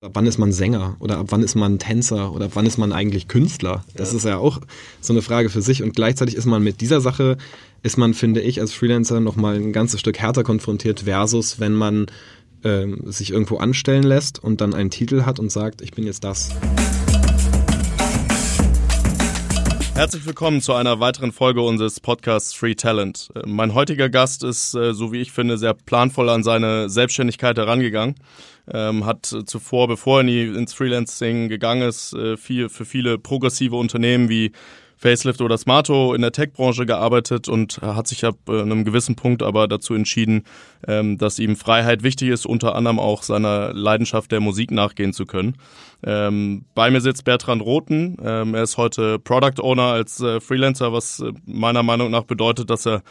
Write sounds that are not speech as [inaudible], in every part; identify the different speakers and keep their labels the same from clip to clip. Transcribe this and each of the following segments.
Speaker 1: Ab wann ist man Sänger oder ab wann ist man Tänzer oder ab wann ist man eigentlich Künstler? Das ja. ist ja auch so eine Frage für sich und gleichzeitig ist man mit dieser Sache, ist man, finde ich, als Freelancer nochmal ein ganzes Stück härter konfrontiert versus wenn man ähm, sich irgendwo anstellen lässt und dann einen Titel hat und sagt, ich bin jetzt das.
Speaker 2: Herzlich willkommen zu einer weiteren Folge unseres Podcasts Free Talent. Äh, mein heutiger Gast ist, äh, so wie ich finde, sehr planvoll an seine Selbstständigkeit herangegangen. Ähm, hat zuvor, bevor er ins Freelancing gegangen ist, äh, für viele progressive Unternehmen wie Facelift oder Smarto in der Tech-Branche gearbeitet und hat sich ab äh, einem gewissen Punkt aber dazu entschieden, ähm, dass ihm Freiheit wichtig ist, unter anderem auch seiner Leidenschaft der Musik nachgehen zu können. Ähm, bei mir sitzt Bertrand Roten. Ähm, er ist heute Product Owner als äh, Freelancer, was äh, meiner Meinung nach bedeutet, dass er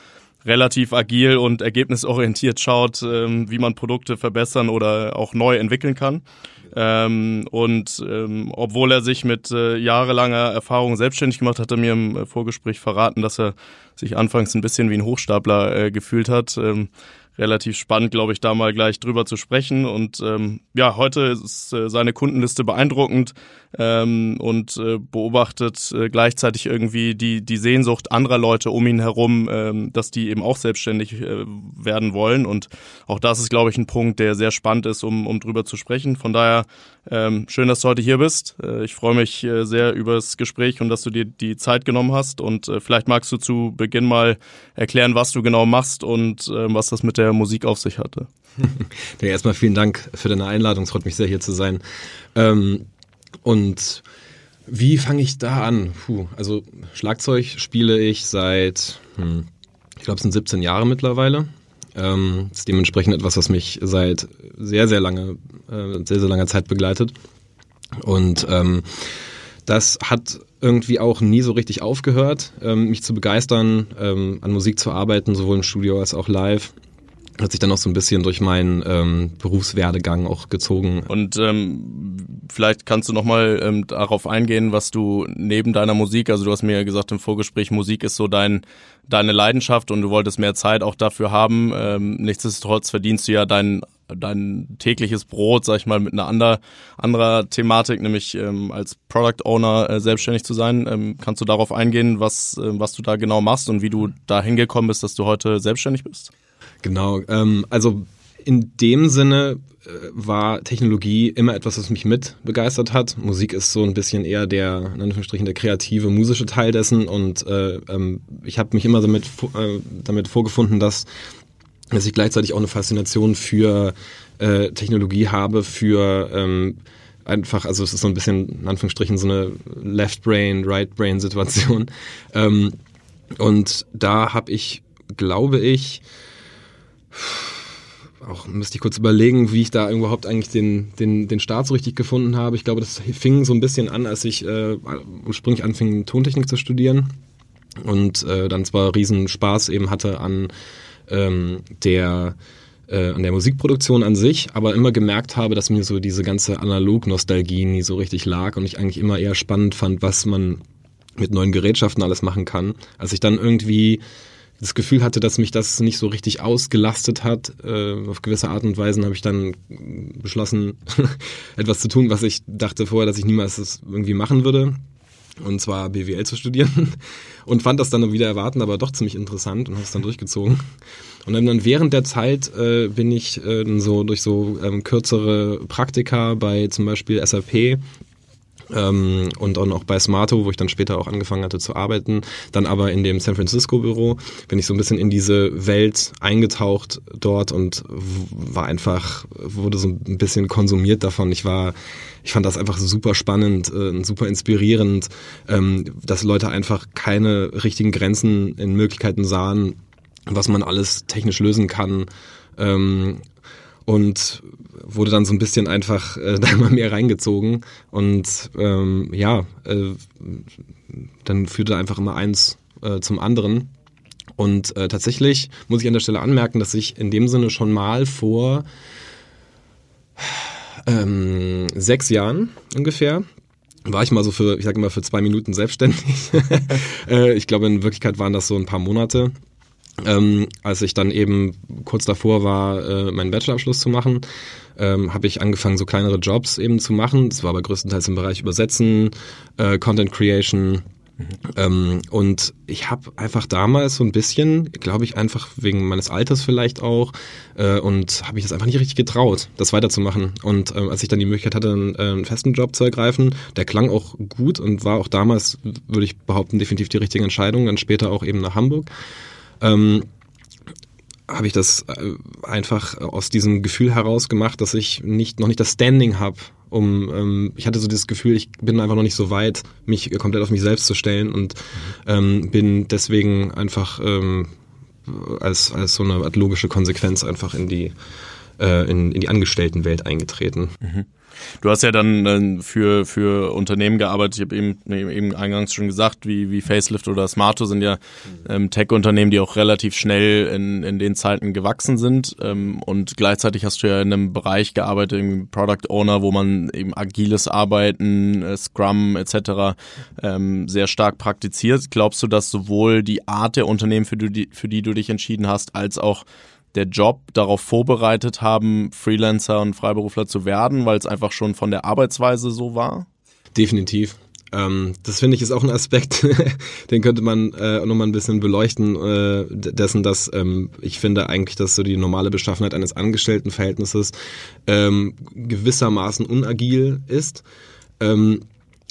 Speaker 2: relativ agil und ergebnisorientiert schaut, ähm, wie man Produkte verbessern oder auch neu entwickeln kann. Ähm, und ähm, obwohl er sich mit äh, jahrelanger Erfahrung selbstständig gemacht hat, hat er mir im äh, Vorgespräch verraten, dass er sich anfangs ein bisschen wie ein Hochstapler äh, gefühlt hat. Ähm, relativ spannend, glaube ich, da mal gleich drüber zu sprechen. Und ähm, ja, heute ist äh, seine Kundenliste beeindruckend ähm, und äh, beobachtet äh, gleichzeitig irgendwie die, die Sehnsucht anderer Leute um ihn herum, ähm, dass die eben auch selbstständig äh, werden wollen. Und auch das ist, glaube ich, ein Punkt, der sehr spannend ist, um, um drüber zu sprechen. Von daher ähm, schön, dass du heute hier bist. Äh, ich freue mich äh, sehr über das Gespräch und dass du dir die Zeit genommen hast. Und äh, vielleicht magst du zu Beginn mal erklären, was du genau machst und äh, was das mit der Musik auf sich hatte. [laughs]
Speaker 1: ja, erstmal vielen Dank für deine Einladung. Es freut mich sehr, hier zu sein. Ähm, und wie fange ich da an? Puh, also Schlagzeug spiele ich seit, hm, ich glaube, es sind 17 Jahre mittlerweile. Ähm, ist dementsprechend etwas, was mich seit sehr, sehr lange, äh, sehr, sehr langer Zeit begleitet. Und ähm, das hat irgendwie auch nie so richtig aufgehört, ähm, mich zu begeistern, ähm, an Musik zu arbeiten, sowohl im Studio als auch live hat sich dann auch so ein bisschen durch meinen ähm, Berufswerdegang auch gezogen.
Speaker 2: Und ähm, vielleicht kannst du nochmal ähm, darauf eingehen, was du neben deiner Musik, also du hast mir ja gesagt im Vorgespräch, Musik ist so dein deine Leidenschaft und du wolltest mehr Zeit auch dafür haben. Ähm, nichtsdestotrotz verdienst du ja dein dein tägliches Brot, sag ich mal, mit einer ander, anderer Thematik, nämlich ähm, als Product Owner äh, selbstständig zu sein. Ähm, kannst du darauf eingehen, was, äh, was du da genau machst und wie du da hingekommen bist, dass du heute selbstständig bist?
Speaker 1: Genau, ähm, also in dem Sinne äh, war Technologie immer etwas, was mich mit begeistert hat. Musik ist so ein bisschen eher der, in Anführungsstrichen, der kreative, musische Teil dessen und äh, ähm, ich habe mich immer damit, äh, damit vorgefunden, dass, dass ich gleichzeitig auch eine Faszination für äh, Technologie habe, für ähm, einfach, also es ist so ein bisschen, in Anführungsstrichen, so eine Left-Brain, Right-Brain-Situation. [laughs] Ähm, und da habe ich, glaube ich, auch müsste ich kurz überlegen, wie ich da überhaupt eigentlich den, den, den Start so richtig gefunden habe. Ich glaube, das fing so ein bisschen an, als ich äh, ursprünglich anfing, Tontechnik zu studieren und äh, dann zwar riesen Spaß eben hatte an ähm, der äh, an der Musikproduktion an sich, aber immer gemerkt habe, dass mir so diese ganze Analog-Nostalgie nie so richtig lag und ich eigentlich immer eher spannend fand, was man mit neuen Gerätschaften alles machen kann. Als ich dann irgendwie das Gefühl hatte, dass mich das nicht so richtig ausgelastet hat. Äh, auf gewisse Art und Weise habe ich dann beschlossen, [laughs] etwas zu tun, was ich dachte vorher, dass ich niemals das irgendwie machen würde. Und zwar BWL zu studieren. [laughs] Und fand das dann wieder erwarten, aber doch ziemlich interessant und habe es dann durchgezogen. Und dann während der Zeit äh, bin ich äh, so durch so ähm, kürzere Praktika bei zum Beispiel SAP ähm, und dann auch bei Smarto, wo ich dann später auch angefangen hatte zu arbeiten. Dann aber in dem San Francisco Büro bin ich so ein bisschen in diese Welt eingetaucht dort und war einfach, wurde so ein bisschen konsumiert davon. Ich war, ich fand das einfach super spannend, äh, super inspirierend, ähm, dass Leute einfach keine richtigen Grenzen in Möglichkeiten sahen, was man alles technisch lösen kann. Ähm, und wurde dann so ein bisschen einfach äh, [laughs] da immer mehr reingezogen und ähm, ja, äh, dann führte einfach immer eins äh, zum anderen. Und äh, tatsächlich muss ich an der Stelle anmerken, dass ich in dem Sinne schon mal vor ähm, sechs Jahren ungefähr war ich mal so für, ich sage immer für zwei Minuten selbstständig. [laughs] äh, ich glaube, in Wirklichkeit waren das so ein paar Monate ähm, als ich dann eben kurz davor war, äh, meinen Bachelorabschluss zu machen. ähm, habe ich angefangen, so kleinere Jobs eben zu machen. Das war aber größtenteils im Bereich Übersetzen, äh, Content Creation, ähm, und ich habe einfach damals so ein bisschen, glaube ich, einfach wegen meines Alters vielleicht auch, äh, und habe mich das einfach nicht richtig getraut, das weiterzumachen. Und äh, als ich dann die Möglichkeit hatte, einen, äh, einen, festen Job zu ergreifen, der klang auch gut und war auch damals, würde ich behaupten, definitiv die richtige Entscheidung, dann später auch eben nach Hamburg. Ähm, habe ich das äh, einfach aus diesem Gefühl heraus gemacht, dass ich nicht noch nicht das Standing habe, um ähm, ich hatte so dieses Gefühl, ich bin einfach noch nicht so weit, mich komplett auf mich selbst zu stellen und ähm, bin deswegen einfach ähm, als als so eine Art logische Konsequenz einfach in die äh, in, in die Angestelltenwelt eingetreten.
Speaker 2: Mhm. Du hast ja dann äh, für, für Unternehmen gearbeitet, ich habe eben, eben eingangs schon gesagt, wie, wie Facelift oder Smarto sind ja ähm, Tech-Unternehmen, die auch relativ schnell in, in den Zeiten gewachsen sind. Ähm, und gleichzeitig hast du ja in einem Bereich gearbeitet, im Product Owner, wo man eben agiles Arbeiten, äh, Scrum etc. Ähm, sehr stark praktiziert. Glaubst du, dass sowohl die Art der Unternehmen, für die, für die du dich entschieden hast, als auch der Job darauf vorbereitet haben, Freelancer und Freiberufler zu werden, weil es einfach schon von der Arbeitsweise so war?
Speaker 1: Definitiv. Ähm, das finde ich ist auch ein Aspekt, [laughs] den könnte man äh, nochmal ein bisschen beleuchten, äh, dessen, dass ähm, ich finde eigentlich, dass so die normale Beschaffenheit eines Angestelltenverhältnisses ähm, gewissermaßen unagil ist. Ähm,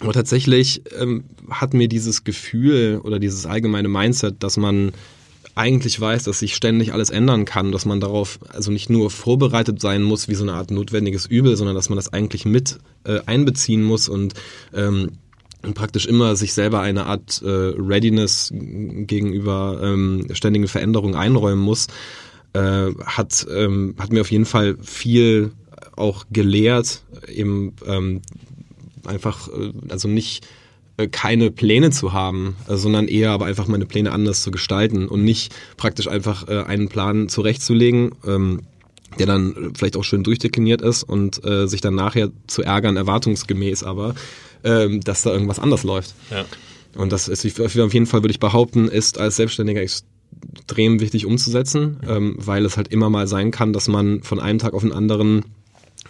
Speaker 1: aber tatsächlich ähm, hat mir dieses Gefühl oder dieses allgemeine Mindset, dass man eigentlich weiß, dass sich ständig alles ändern kann, dass man darauf also nicht nur vorbereitet sein muss wie so eine Art notwendiges Übel, sondern dass man das eigentlich mit äh, einbeziehen muss und ähm, praktisch immer sich selber eine Art äh, Readiness gegenüber ähm, ständigen Veränderungen einräumen muss, äh, hat, ähm, hat mir auf jeden Fall viel auch gelehrt, eben ähm, einfach, äh, also nicht keine Pläne zu haben, äh, sondern eher aber einfach meine Pläne anders zu gestalten und nicht praktisch einfach äh, einen Plan zurechtzulegen, ähm, der dann vielleicht auch schön durchdekliniert ist und sich dann nachher zu ärgern, erwartungsgemäß aber, ähm, dass da irgendwas anders läuft. Ja. Und das ist auf jeden Fall, würde ich behaupten, ist als Selbstständiger extrem wichtig umzusetzen, ähm, weil es halt immer mal sein kann, dass man von einem Tag auf den anderen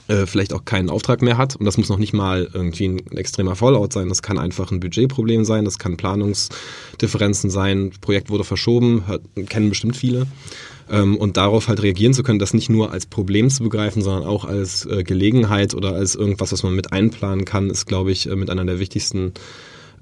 Speaker 1: äh, vielleicht auch keinen Auftrag mehr hat. Und das muss noch nicht mal irgendwie ein extremer Fallout sein. Das kann einfach ein Budgetproblem sein, das kann Planungsdifferenzen sein, Projekt wurde verschoben, hat, kennen bestimmt viele. Ähm, und darauf halt reagieren zu können, das nicht nur als Problem zu begreifen, sondern auch als äh, Gelegenheit oder als irgendwas, was man mit einplanen kann, ist, glaube ich, äh, mit einer der wichtigsten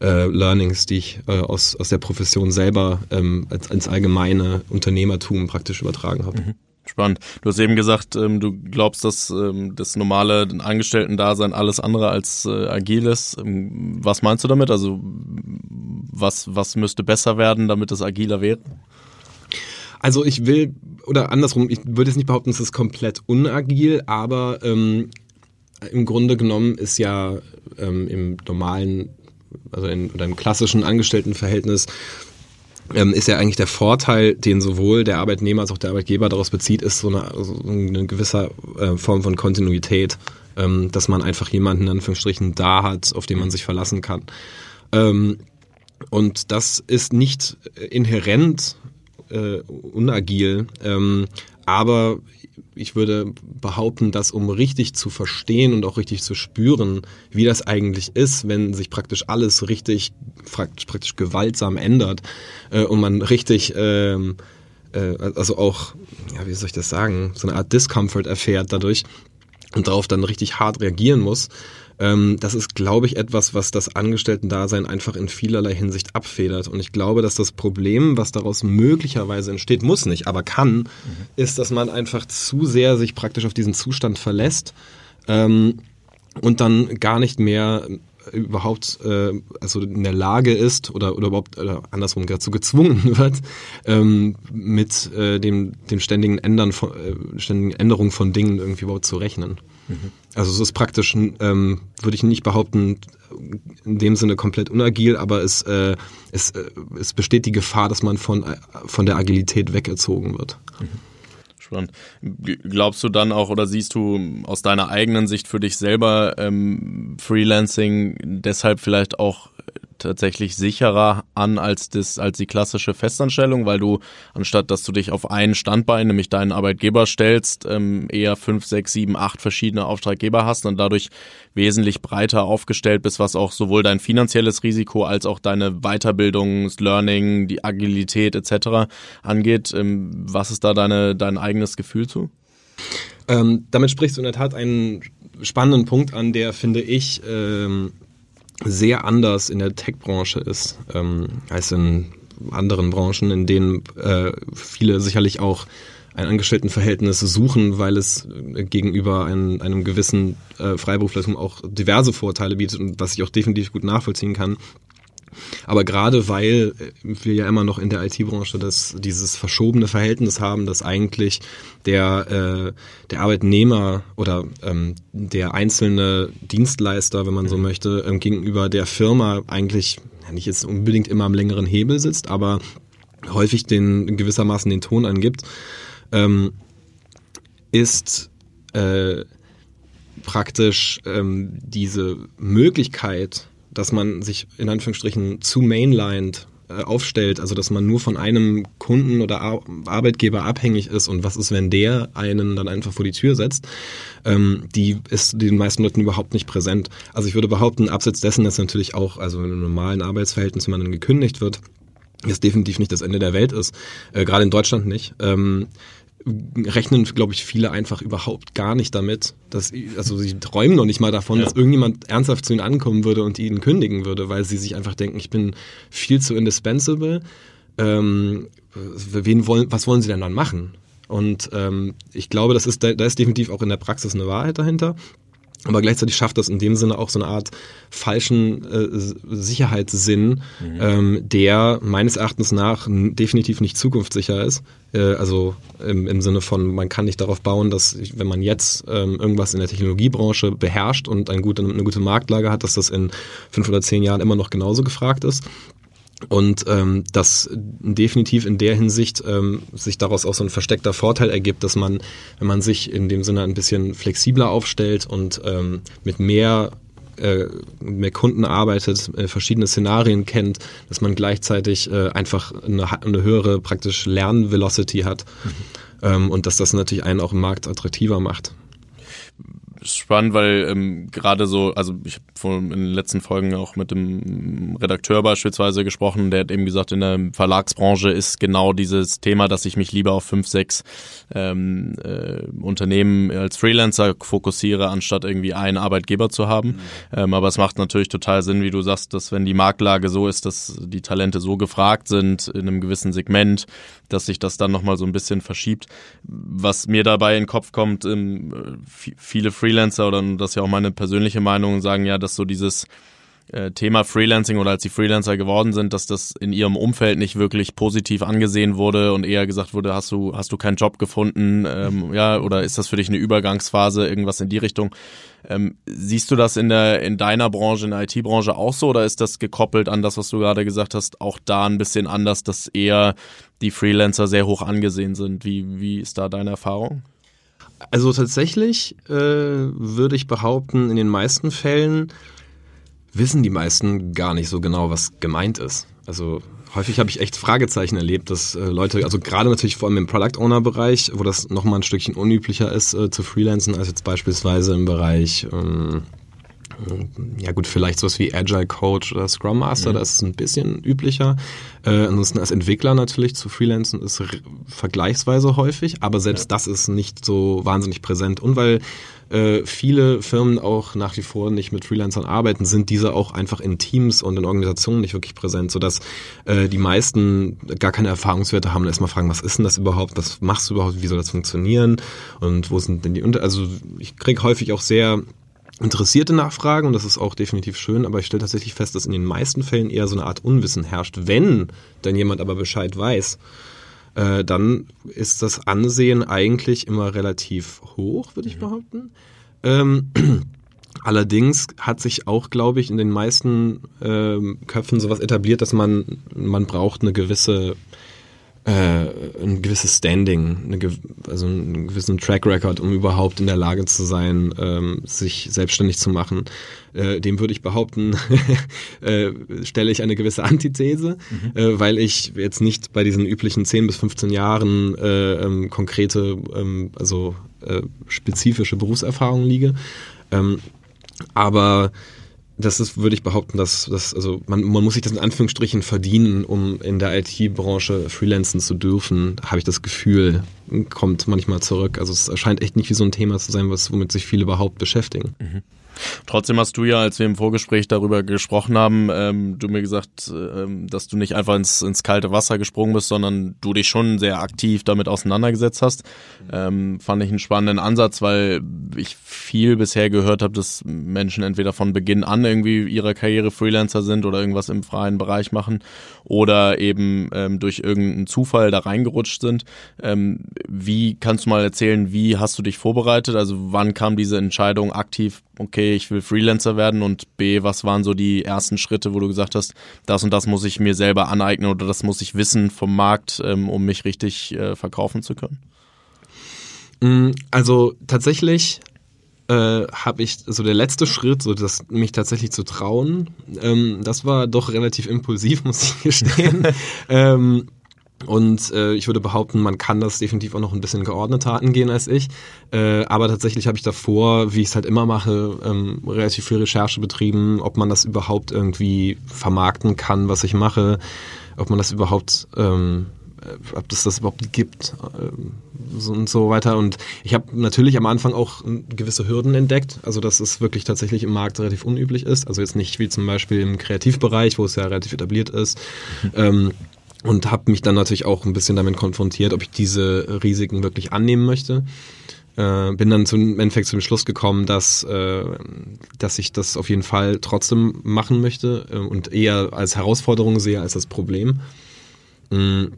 Speaker 1: äh, Learnings, die ich äh, aus, aus der Profession selber ähm, als, als allgemeine Unternehmertum praktisch übertragen habe. Mhm.
Speaker 2: Spannend. Du hast eben gesagt, ähm, du glaubst, dass ähm, das normale Angestellten-Dasein alles andere als äh, agil ist. Ähm, was meinst du damit? Also was, was müsste besser werden, damit es agiler wäre?
Speaker 1: Also ich will, oder andersrum, ich würde jetzt nicht behaupten, es ist komplett unagil, aber ähm, im Grunde genommen ist ja ähm, im normalen, also in, oder im klassischen Angestelltenverhältnis ist ja eigentlich der Vorteil, den sowohl der Arbeitnehmer als auch der Arbeitgeber daraus bezieht, ist so eine, so eine gewisse äh, Form von Kontinuität, ähm, dass man einfach jemanden in Anführungsstrichen da hat, auf den man sich verlassen kann. Ähm, und das ist nicht inhärent äh, unagil, ähm, aber ich würde behaupten, dass um richtig zu verstehen und auch richtig zu spüren, wie das eigentlich ist, wenn sich praktisch alles richtig, praktisch gewaltsam ändert äh, und man richtig, ähm, äh, also auch, ja, wie soll ich das sagen, so eine Art Discomfort erfährt dadurch und darauf dann richtig hart reagieren muss, ähm, das ist, glaube ich, etwas, was das Angestellten-Dasein einfach in vielerlei Hinsicht abfedert. Und ich glaube, dass das Problem, was daraus möglicherweise entsteht, muss nicht, aber kann, mhm. ist, dass man einfach zu sehr sich praktisch auf diesen Zustand verlässt ähm, und dann gar nicht mehr überhaupt äh, also in der Lage ist oder, oder überhaupt oder andersrum dazu gezwungen [laughs] wird, ähm, mit äh, dem, dem ständigen Ändern von, äh, ständigen Änderungen von Dingen irgendwie überhaupt zu rechnen. Mhm. Also es ist praktisch, ähm, würde ich nicht behaupten, in dem Sinne komplett unagil, aber es, äh, es, äh, es besteht die Gefahr, dass man von, äh, von der Agilität wegerzogen wird. Mhm.
Speaker 2: Spannend. Glaubst du dann auch oder siehst du aus deiner eigenen Sicht für dich selber ähm, Freelancing deshalb vielleicht auch tatsächlich sicherer an als, das, als die klassische Festanstellung, weil du, anstatt dass du dich auf ein Standbein, nämlich deinen Arbeitgeber stellst, ähm, eher fünf, sechs, sieben, acht verschiedene Auftraggeber hast und dadurch wesentlich breiter aufgestellt bist, was auch sowohl dein finanzielles Risiko als auch deine Weiterbildung, das Learning, die Agilität etc. angeht. Ähm, was ist da deine, dein eigenes Gefühl zu?
Speaker 1: Ähm, damit sprichst du in der Tat einen spannenden Punkt an, der, finde ich, ähm, sehr anders in der Tech-Branche ist ähm, als in anderen Branchen, in denen äh, viele sicherlich auch ein Angestelltenverhältnis suchen, weil es äh, gegenüber ein, einem gewissen äh, Freiberuflertum auch diverse Vorteile bietet und was ich auch definitiv gut nachvollziehen kann. Aber gerade weil wir ja immer noch in der IT-Branche das, dieses verschobene Verhältnis haben, dass eigentlich der, äh, der Arbeitnehmer oder ähm, der einzelne Dienstleister, wenn man so möchte, ähm, gegenüber der Firma eigentlich ja, nicht jetzt unbedingt immer am längeren Hebel sitzt, aber häufig den gewissermaßen den Ton angibt, ähm, ist äh, praktisch ähm, diese Möglichkeit, dass man sich in Anführungsstrichen zu mainlined äh, aufstellt, also dass man nur von einem Kunden oder Ar Arbeitgeber abhängig ist und was ist, wenn der einen dann einfach vor die Tür setzt, ähm, die ist den meisten Leuten überhaupt nicht präsent. Also ich würde behaupten, abseits dessen, dass natürlich auch, also in einem normalen Arbeitsverhältnis, wenn man dann gekündigt wird, das definitiv nicht das Ende der Welt ist, äh, gerade in Deutschland nicht, ähm, rechnen, glaube ich, viele einfach überhaupt gar nicht damit, dass, also sie träumen noch nicht mal davon, ja. dass irgendjemand ernsthaft zu ihnen ankommen würde und ihnen kündigen würde, weil sie sich einfach denken, ich bin viel zu indispensable. Ähm, wen wollen, was wollen sie denn dann machen? Und ähm, ich glaube, das ist, da, da ist definitiv auch in der Praxis eine Wahrheit dahinter. Aber gleichzeitig schafft das in dem Sinne auch so eine Art falschen äh, Sicherheitssinn, mhm. ähm, der meines Erachtens nach definitiv nicht zukunftssicher ist. Äh, also im, im Sinne von, man kann nicht darauf bauen, dass wenn man jetzt ähm, irgendwas in der Technologiebranche beherrscht und ein gute, eine gute Marktlage hat, dass das in fünf oder zehn Jahren immer noch genauso gefragt ist. Und ähm, dass definitiv in der Hinsicht ähm, sich daraus auch so ein versteckter Vorteil ergibt, dass man, wenn man sich in dem Sinne ein bisschen flexibler aufstellt und ähm, mit mehr äh, mehr Kunden arbeitet, äh, verschiedene Szenarien kennt, dass man gleichzeitig äh, einfach eine, eine höhere praktisch Lernvelocity hat mhm. ähm, und dass das natürlich einen auch im Markt attraktiver macht
Speaker 2: spannend, weil ähm, gerade so, also ich habe in den letzten Folgen auch mit dem Redakteur beispielsweise gesprochen, der hat eben gesagt, in der Verlagsbranche ist genau dieses Thema, dass ich mich lieber auf fünf, sechs ähm, äh, Unternehmen als Freelancer fokussiere, anstatt irgendwie einen Arbeitgeber zu haben. Mhm. Ähm, aber es macht natürlich total Sinn, wie du sagst, dass wenn die Marktlage so ist, dass die Talente so gefragt sind in einem gewissen Segment, dass sich das dann nochmal so ein bisschen verschiebt. Was mir dabei in den Kopf kommt, ähm, viele Freelancer oder das ist ja auch meine persönliche Meinung, sagen ja, dass so dieses äh, Thema Freelancing oder als sie Freelancer geworden sind, dass das in ihrem Umfeld nicht wirklich positiv angesehen wurde und eher gesagt wurde, hast du hast du keinen Job gefunden, ähm, ja, oder ist das für dich eine Übergangsphase, irgendwas in die Richtung? Ähm, siehst du das in der in deiner Branche, in der IT-Branche auch so, oder ist das gekoppelt an das, was du gerade gesagt hast, auch da ein bisschen anders, dass eher die Freelancer sehr hoch angesehen sind? Wie wie ist da deine Erfahrung?
Speaker 1: Also tatsächlich äh, würde ich behaupten, in den meisten Fällen wissen die meisten gar nicht so genau, was gemeint ist. Also häufig habe ich echt Fragezeichen erlebt, dass äh, Leute, also gerade natürlich vor allem im Product Owner Bereich, wo das nochmal ein Stückchen unüblicher ist äh, zu freelancen als jetzt beispielsweise im Bereich ähm, ja gut, vielleicht sowas wie Agile Coach oder Scrum Master, mhm. das ist ein bisschen üblicher. Äh, ansonsten als Entwickler natürlich zu freelancen ist vergleichsweise häufig, aber selbst ja. das ist nicht so wahnsinnig präsent. Und weil äh, viele Firmen auch nach wie vor nicht mit Freelancern arbeiten, sind diese auch einfach in Teams und in Organisationen nicht wirklich präsent, sodass äh, die meisten gar keine Erfahrungswerte haben und erstmal fragen, was ist denn das überhaupt, was machst du überhaupt, wie soll das funktionieren und wo sind denn die Unter... Also ich kriege häufig auch sehr interessierte Nachfragen und das ist auch definitiv schön, aber ich stelle tatsächlich fest, dass in den meisten Fällen eher so eine Art Unwissen herrscht. Wenn denn jemand aber Bescheid weiß, äh, dann ist das Ansehen eigentlich immer relativ hoch, würde ich mhm. behaupten. Ähm, [clears throat] allerdings hat sich auch, glaube ich, in den meisten ähm, Köpfen sowas etabliert, dass man, man braucht eine gewisse äh, ein gewisses Standing, eine, also einen gewissen Track Record, um überhaupt in der Lage zu sein, ähm, sich selbstständig zu machen. Äh, dem würde ich behaupten, [laughs] äh, stelle ich eine gewisse Antithese, mhm. äh, weil ich jetzt nicht bei diesen üblichen 10 bis 15 Jahren äh, ähm, konkrete, ähm, also äh, spezifische Berufserfahrungen liege. Ähm, aber das ist, würde ich behaupten, dass, dass also man, man muss sich das in Anführungsstrichen verdienen, um in der IT-Branche freelancen zu dürfen, habe ich das Gefühl, kommt manchmal zurück. Also es erscheint echt nicht wie so ein Thema zu sein, was womit sich viele überhaupt beschäftigen. Mhm.
Speaker 2: Trotzdem hast du ja, als wir im Vorgespräch darüber gesprochen haben, ähm, du mir gesagt, ähm, dass du nicht einfach ins, ins kalte Wasser gesprungen bist, sondern du dich schon sehr aktiv damit auseinandergesetzt hast. Ähm, fand ich einen spannenden Ansatz, weil ich viel bisher gehört habe, dass Menschen entweder von Beginn an irgendwie ihrer Karriere Freelancer sind oder irgendwas im freien Bereich machen oder eben ähm, durch irgendeinen Zufall da reingerutscht sind. Ähm, wie kannst du mal erzählen, wie hast du dich vorbereitet? Also wann kam diese Entscheidung aktiv, okay, ich will Freelancer werden und B, was waren so die ersten Schritte, wo du gesagt hast, das und das muss ich mir selber aneignen oder das muss ich wissen vom Markt, ähm, um mich richtig äh, verkaufen zu können?
Speaker 1: Mm, also tatsächlich äh, habe ich so der letzte Schritt, so das mich tatsächlich zu trauen, ähm, das war doch relativ impulsiv, [laughs] muss ich gestehen. [laughs] ähm, und äh, ich würde behaupten, man kann das definitiv auch noch ein bisschen geordneter angehen als ich. Äh, aber tatsächlich habe ich davor, wie ich es halt immer mache, ähm, relativ viel Recherche betrieben, ob man das überhaupt irgendwie vermarkten kann, was ich mache, ob man das überhaupt ähm, äh, ob das das überhaupt gibt äh, und so weiter. Und ich habe natürlich am Anfang auch gewisse Hürden entdeckt, also dass es wirklich tatsächlich im Markt relativ unüblich ist. Also jetzt nicht wie zum Beispiel im Kreativbereich, wo es ja relativ etabliert ist. Mhm. Ähm, und habe mich dann natürlich auch ein bisschen damit konfrontiert, ob ich diese Risiken wirklich annehmen möchte. Äh, bin dann zum Endeffekt zum Schluss gekommen, dass, äh, dass ich das auf jeden Fall trotzdem machen möchte äh, und eher als Herausforderung sehe als das Problem. Mhm.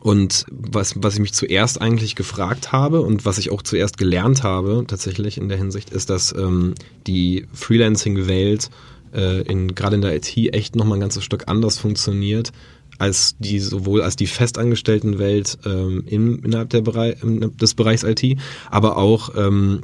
Speaker 1: Und was, was ich mich zuerst eigentlich gefragt habe und was ich auch zuerst gelernt habe, tatsächlich in der Hinsicht, ist, dass ähm, die Freelancing-Welt äh, in, gerade in der IT echt nochmal ein ganzes Stück anders funktioniert, als die sowohl als die Festangestelltenwelt ähm, in, innerhalb der Bereich, des Bereichs IT, aber auch ähm,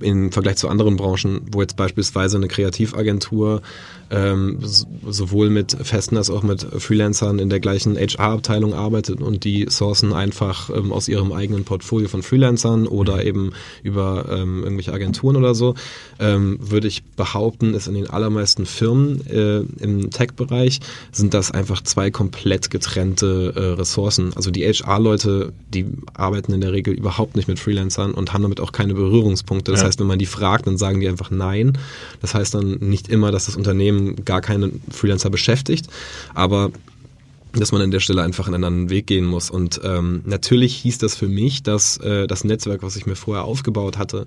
Speaker 1: im Vergleich zu anderen Branchen, wo jetzt beispielsweise eine Kreativagentur ähm, sowohl mit Festen als auch mit Freelancern in der gleichen HR-Abteilung arbeitet und die sourcen einfach ähm, aus ihrem eigenen Portfolio von Freelancern oder eben über ähm, irgendwelche Agenturen oder so, ähm, würde ich behaupten, ist in den allermeisten Firmen äh, im Tech-Bereich sind das einfach zwei komplett getrennte äh, Ressourcen. Also die HR-Leute, die arbeiten in der Regel überhaupt nicht mit Freelancern und haben damit auch keine Berührungspunkte. Das ja. heißt, wenn man die fragt, dann sagen die einfach nein. Das heißt dann nicht immer, dass das Unternehmen Unternehmen gar keinen Freelancer beschäftigt, aber dass man an der Stelle einfach einen anderen Weg gehen muss. Und ähm, natürlich hieß das für mich, dass äh, das Netzwerk, was ich mir vorher aufgebaut hatte,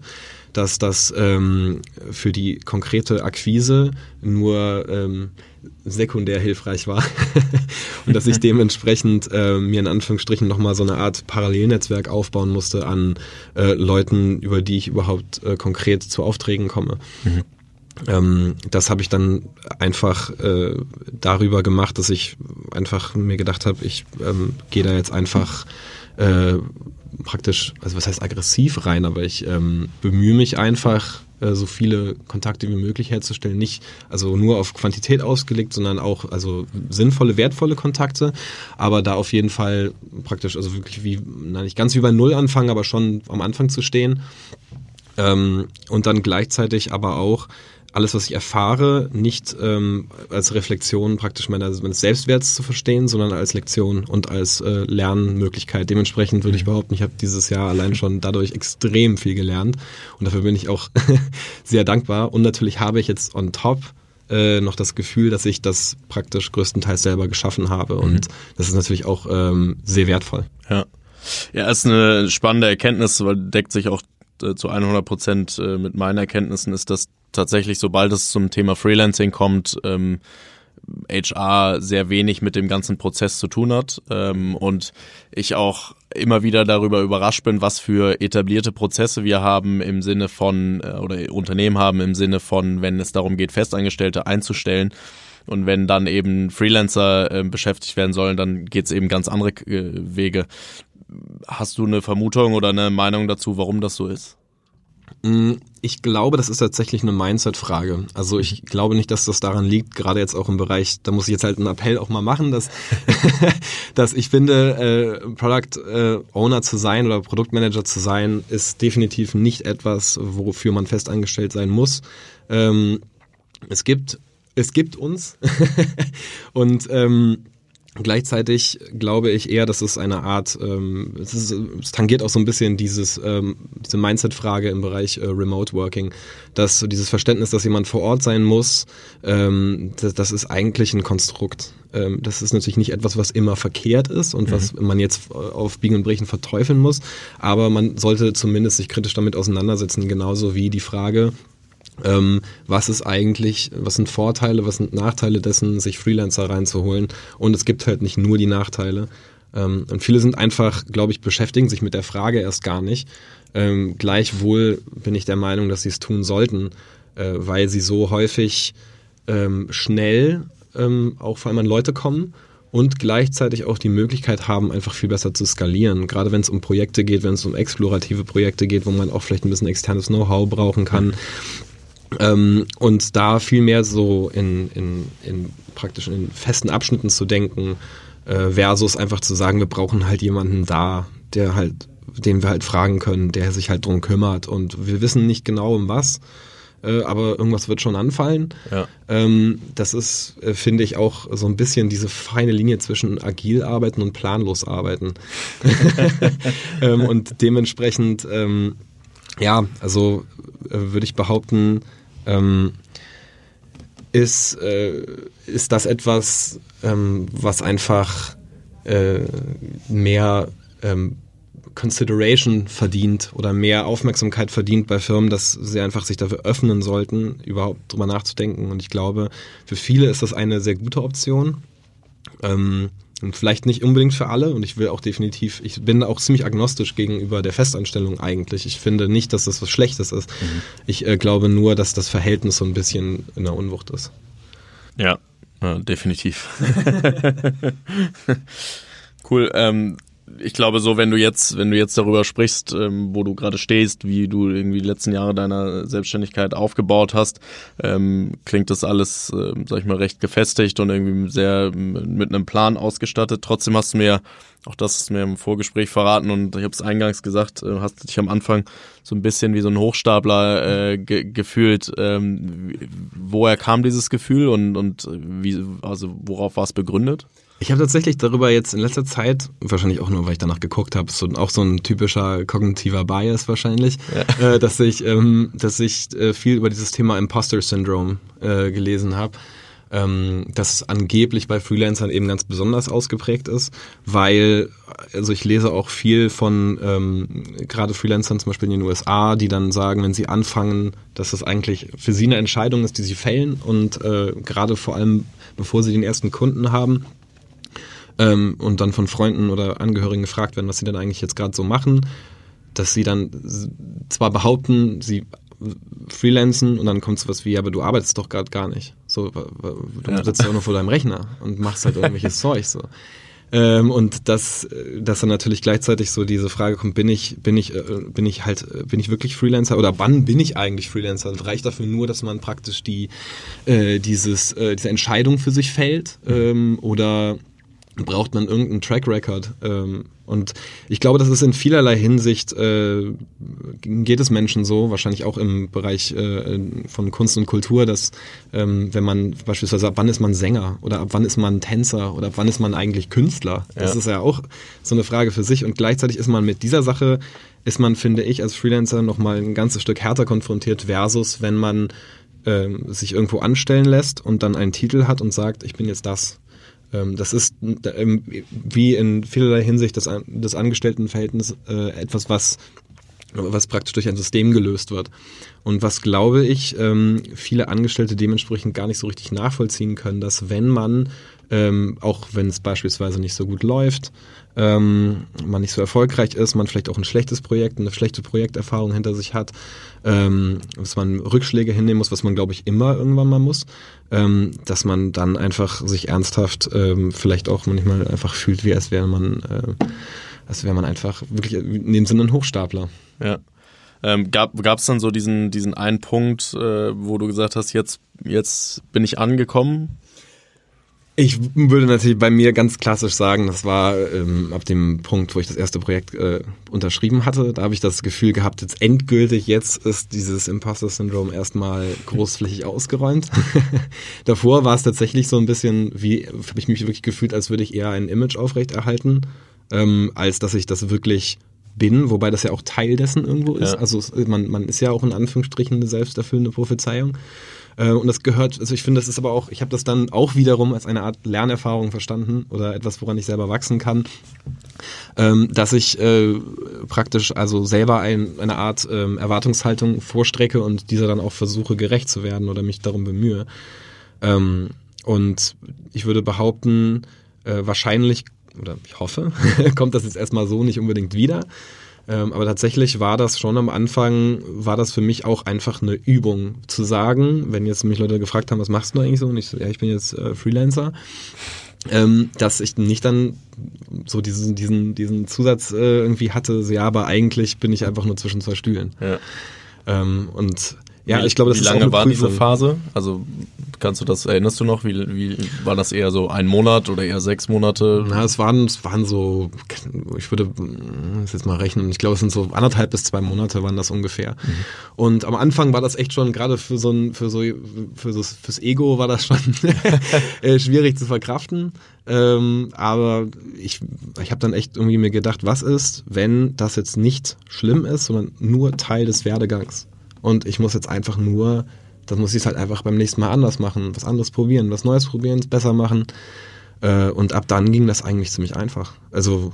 Speaker 1: dass das ähm, für die konkrete Akquise nur ähm, sekundär hilfreich war [laughs] und dass ich [laughs] dementsprechend äh, mir in Anführungsstrichen nochmal so eine Art Parallelnetzwerk aufbauen musste an äh, Leuten, über die ich überhaupt äh, konkret zu Aufträgen komme. Mhm. Ähm, das habe ich dann einfach äh, darüber gemacht, dass ich einfach mir gedacht habe, ich ähm, gehe da jetzt einfach äh, praktisch, also was heißt aggressiv rein, aber ich ähm, bemühe mich einfach, äh, so viele Kontakte wie möglich herzustellen. Nicht also nur auf Quantität ausgelegt, sondern auch also sinnvolle, wertvolle Kontakte, aber da auf jeden Fall praktisch, also wirklich wie, na, nicht ganz wie bei Null anfangen, aber schon am Anfang zu stehen. Ähm, und dann gleichzeitig aber auch alles, was ich erfahre, nicht ähm, als Reflexion praktisch meines, meines Selbstwerts zu verstehen, sondern als Lektion und als äh, Lernmöglichkeit. Dementsprechend würde ich behaupten, ich habe dieses Jahr allein schon dadurch extrem viel gelernt und dafür bin ich auch [laughs] sehr dankbar. Und natürlich habe ich jetzt on top äh, noch das Gefühl, dass ich das praktisch größtenteils selber geschaffen habe und mhm. das ist natürlich auch ähm, sehr wertvoll.
Speaker 2: Ja. Ja, ist eine spannende Erkenntnis, weil deckt sich auch äh, zu 100 Prozent äh, mit meinen Erkenntnissen, ist, dass tatsächlich, sobald es zum Thema Freelancing kommt, ähm, HR sehr wenig mit dem ganzen Prozess zu tun hat ähm, und ich auch immer wieder darüber überrascht bin, was für etablierte Prozesse wir haben im Sinne von äh, oder Unternehmen haben im Sinne von, wenn es darum geht, Festangestellte einzustellen Und wenn dann eben Freelancer äh, beschäftigt werden sollen, dann geht es eben ganz andere äh, Wege. Hast du eine Vermutung oder eine Meinung dazu, warum das so ist?
Speaker 1: Mm, ich glaube, das ist tatsächlich eine Mindset-Frage. Also ich glaube nicht, dass das daran liegt, gerade jetzt auch im Bereich, da muss ich jetzt halt einen Appell auch mal machen, dass, [laughs] [laughs] dass ich finde, äh, Product äh, Owner zu sein oder Produktmanager zu sein, ist definitiv nicht etwas, wofür man fest angestellt sein muss. Ähm, es gibt, es gibt uns [laughs] und ähm, Gleichzeitig glaube ich eher, dass es eine Art, ähm, es, ist, es tangiert auch so ein bisschen dieses, ähm, diese Mindset-Frage im Bereich äh, Remote Working, dass so dieses Verständnis, dass jemand vor Ort sein muss, ähm, das, das ist eigentlich ein Konstrukt. Ähm, das ist natürlich nicht etwas, was immer verkehrt ist und mhm. was man jetzt auf Biegen und Brechen verteufeln muss, aber man sollte zumindest sich kritisch damit auseinandersetzen, genauso wie die Frage, ähm, was ist eigentlich, was sind Vorteile, was sind Nachteile dessen, sich Freelancer reinzuholen. Und es gibt halt nicht nur die Nachteile. Ähm, und viele sind einfach, glaube ich, beschäftigen sich mit der Frage erst gar nicht. Ähm, gleichwohl bin ich der Meinung, dass sie es tun sollten, äh, weil sie so häufig ähm, schnell ähm, auch vor allem an Leute kommen und gleichzeitig auch die Möglichkeit haben, einfach viel besser zu skalieren. Gerade wenn es um Projekte geht, wenn es um explorative Projekte geht, wo man auch vielleicht ein bisschen externes Know-how brauchen kann, ähm, und da viel mehr so in, in, in praktisch in festen Abschnitten zu denken, äh, versus einfach zu sagen, wir brauchen halt jemanden da, der halt, den wir halt fragen können, der sich halt drum kümmert. Und wir wissen nicht genau um was, äh, aber irgendwas wird schon anfallen. Ja. Ähm, das ist, äh, finde ich, auch so ein bisschen diese feine Linie zwischen agil arbeiten und planlos arbeiten. [laughs] [laughs] ähm, und dementsprechend, ähm, ja, also äh, würde ich behaupten, ähm, ist, äh, ist das etwas, ähm, was einfach äh, mehr ähm, Consideration verdient oder mehr Aufmerksamkeit verdient bei Firmen, dass sie einfach sich dafür öffnen sollten, überhaupt drüber nachzudenken. Und ich glaube, für viele ist das eine sehr gute Option. Ähm, und vielleicht nicht unbedingt für alle und ich will auch definitiv, ich bin auch ziemlich agnostisch gegenüber der Festanstellung eigentlich. Ich finde nicht, dass das was Schlechtes ist. Mhm. Ich äh, glaube nur, dass das Verhältnis so ein bisschen in der Unwucht ist.
Speaker 2: Ja, ja definitiv. [laughs] cool. Ähm, ich glaube so, wenn du jetzt, wenn du jetzt darüber sprichst, ähm, wo du gerade stehst, wie du irgendwie die letzten Jahre deiner Selbstständigkeit aufgebaut hast, ähm, klingt das alles, äh, sag ich mal, recht gefestigt und irgendwie sehr mit einem Plan ausgestattet. Trotzdem hast du mir, auch das ist mir im Vorgespräch verraten und ich habe es eingangs gesagt, äh, hast dich am Anfang so ein bisschen wie so ein Hochstapler äh, ge gefühlt. Ähm, woher kam dieses Gefühl und, und wie, also worauf war es begründet?
Speaker 1: Ich habe tatsächlich darüber jetzt in letzter Zeit, wahrscheinlich auch nur, weil ich danach geguckt habe, so, auch so ein typischer kognitiver Bias wahrscheinlich, ja. [laughs] äh, dass ich, ähm, dass ich äh, viel über dieses Thema Imposter Syndrome äh, gelesen habe. Ähm, das angeblich bei Freelancern eben ganz besonders ausgeprägt ist, weil, also ich lese auch viel von ähm, gerade Freelancern zum Beispiel in den USA, die dann sagen, wenn sie anfangen, dass das eigentlich für sie eine Entscheidung ist, die sie fällen und äh, gerade vor allem bevor sie den ersten Kunden haben, ähm, und dann von Freunden oder Angehörigen gefragt werden, was sie denn eigentlich jetzt gerade so machen, dass sie dann zwar behaupten, sie freelancen und dann kommt sowas wie, aber du arbeitest doch gerade gar nicht. So, du ja. sitzt ja auch nur vor deinem Rechner und machst halt irgendwelches [laughs] Zeug so. Ähm, und dass, dass dann natürlich gleichzeitig so diese Frage kommt, bin ich, bin ich, äh, bin ich halt, bin ich wirklich Freelancer oder wann bin ich eigentlich Freelancer? Reicht dafür nur, dass man praktisch die, äh, dieses, äh, diese Entscheidung für sich fällt? Ähm, oder braucht man irgendeinen Track Record. Ähm, und ich glaube, das ist in vielerlei Hinsicht, äh, geht es Menschen so, wahrscheinlich auch im Bereich äh, von Kunst und Kultur, dass ähm, wenn man beispielsweise, ab wann ist man Sänger oder ab wann ist man Tänzer oder ab wann ist man eigentlich Künstler? Das ja. ist ja auch so eine Frage für sich. Und gleichzeitig ist man mit dieser Sache, ist man, finde ich, als Freelancer nochmal ein ganzes Stück härter konfrontiert versus wenn man äh, sich irgendwo anstellen lässt und dann einen Titel hat und sagt, ich bin jetzt das. Ähm, das ist ähm, wie in vielerlei Hinsicht das, das Angestelltenverhältnis äh, etwas, was was praktisch durch ein System gelöst wird. Und was, glaube ich, ähm, viele Angestellte dementsprechend gar nicht so richtig nachvollziehen können, dass wenn man auch wenn es beispielsweise nicht so gut läuft, ähm, man nicht so erfolgreich ist, man vielleicht auch ein schlechtes Projekt, eine schlechte Projekterfahrung hinter sich hat, ähm, dass man Rückschläge hinnehmen muss, was man glaube ich immer irgendwann mal muss, ähm, dass man dann einfach sich ernsthaft ähm, vielleicht auch manchmal einfach fühlt, wie als wäre man, äh, als wäre man einfach wirklich in dem Sinne ein Hochstapler.
Speaker 2: Ja. Ähm, gab es dann so diesen, diesen einen Punkt, äh, wo du gesagt hast, jetzt, jetzt bin ich angekommen?
Speaker 1: Ich würde natürlich bei mir ganz klassisch sagen, das war ähm, ab dem Punkt, wo ich das erste Projekt äh, unterschrieben hatte. Da habe ich das Gefühl gehabt, jetzt endgültig, jetzt ist dieses Imposter-Syndrom erstmal großflächig ausgeräumt. [laughs] Davor war es tatsächlich so ein bisschen, wie habe ich mich wirklich gefühlt, als würde ich eher ein Image aufrechterhalten, ähm, als dass ich das wirklich bin, wobei das ja auch Teil dessen irgendwo ist. Ja. Also man, man ist ja auch in Anführungsstrichen eine selbsterfüllende Prophezeiung. Äh, und das gehört, also ich finde, das ist aber auch, ich habe das dann auch wiederum als eine Art Lernerfahrung verstanden oder etwas, woran ich selber wachsen kann, ähm, dass ich äh, praktisch also selber ein, eine Art ähm, Erwartungshaltung vorstrecke und dieser dann auch versuche gerecht zu werden oder mich darum bemühe. Ähm, und ich würde behaupten, äh, wahrscheinlich oder ich hoffe, [laughs] kommt das jetzt erstmal so nicht unbedingt wieder. Ähm, aber tatsächlich war das schon am Anfang, war das für mich auch einfach eine Übung zu sagen, wenn jetzt mich Leute gefragt haben, was machst du eigentlich so? Und ich so, ja, ich bin jetzt äh, Freelancer. Ähm, dass ich nicht dann so diesen, diesen, diesen Zusatz äh, irgendwie hatte, so, ja, aber eigentlich bin ich einfach nur zwischen zwei Stühlen. Ja. Ähm, und ja,
Speaker 2: wie,
Speaker 1: ich glaube, das
Speaker 2: wie lange war diese Phase? Also kannst du das, erinnerst du noch? Wie, wie war das eher so ein Monat oder eher sechs Monate?
Speaker 1: Na, es waren, es waren so, ich würde das jetzt mal rechnen, ich glaube, es sind so anderthalb bis zwei Monate waren das ungefähr. Mhm. Und am Anfang war das echt schon, gerade für so ein, für so, für so fürs Ego war das schon [laughs] äh, schwierig zu verkraften. Ähm, aber ich, ich habe dann echt irgendwie mir gedacht, was ist, wenn das jetzt nicht schlimm ist, sondern nur Teil des Werdegangs? Und ich muss jetzt einfach nur, das muss ich halt einfach beim nächsten Mal anders machen, was anderes probieren, was Neues probieren, es besser machen. Äh, und ab dann ging das eigentlich ziemlich einfach. Also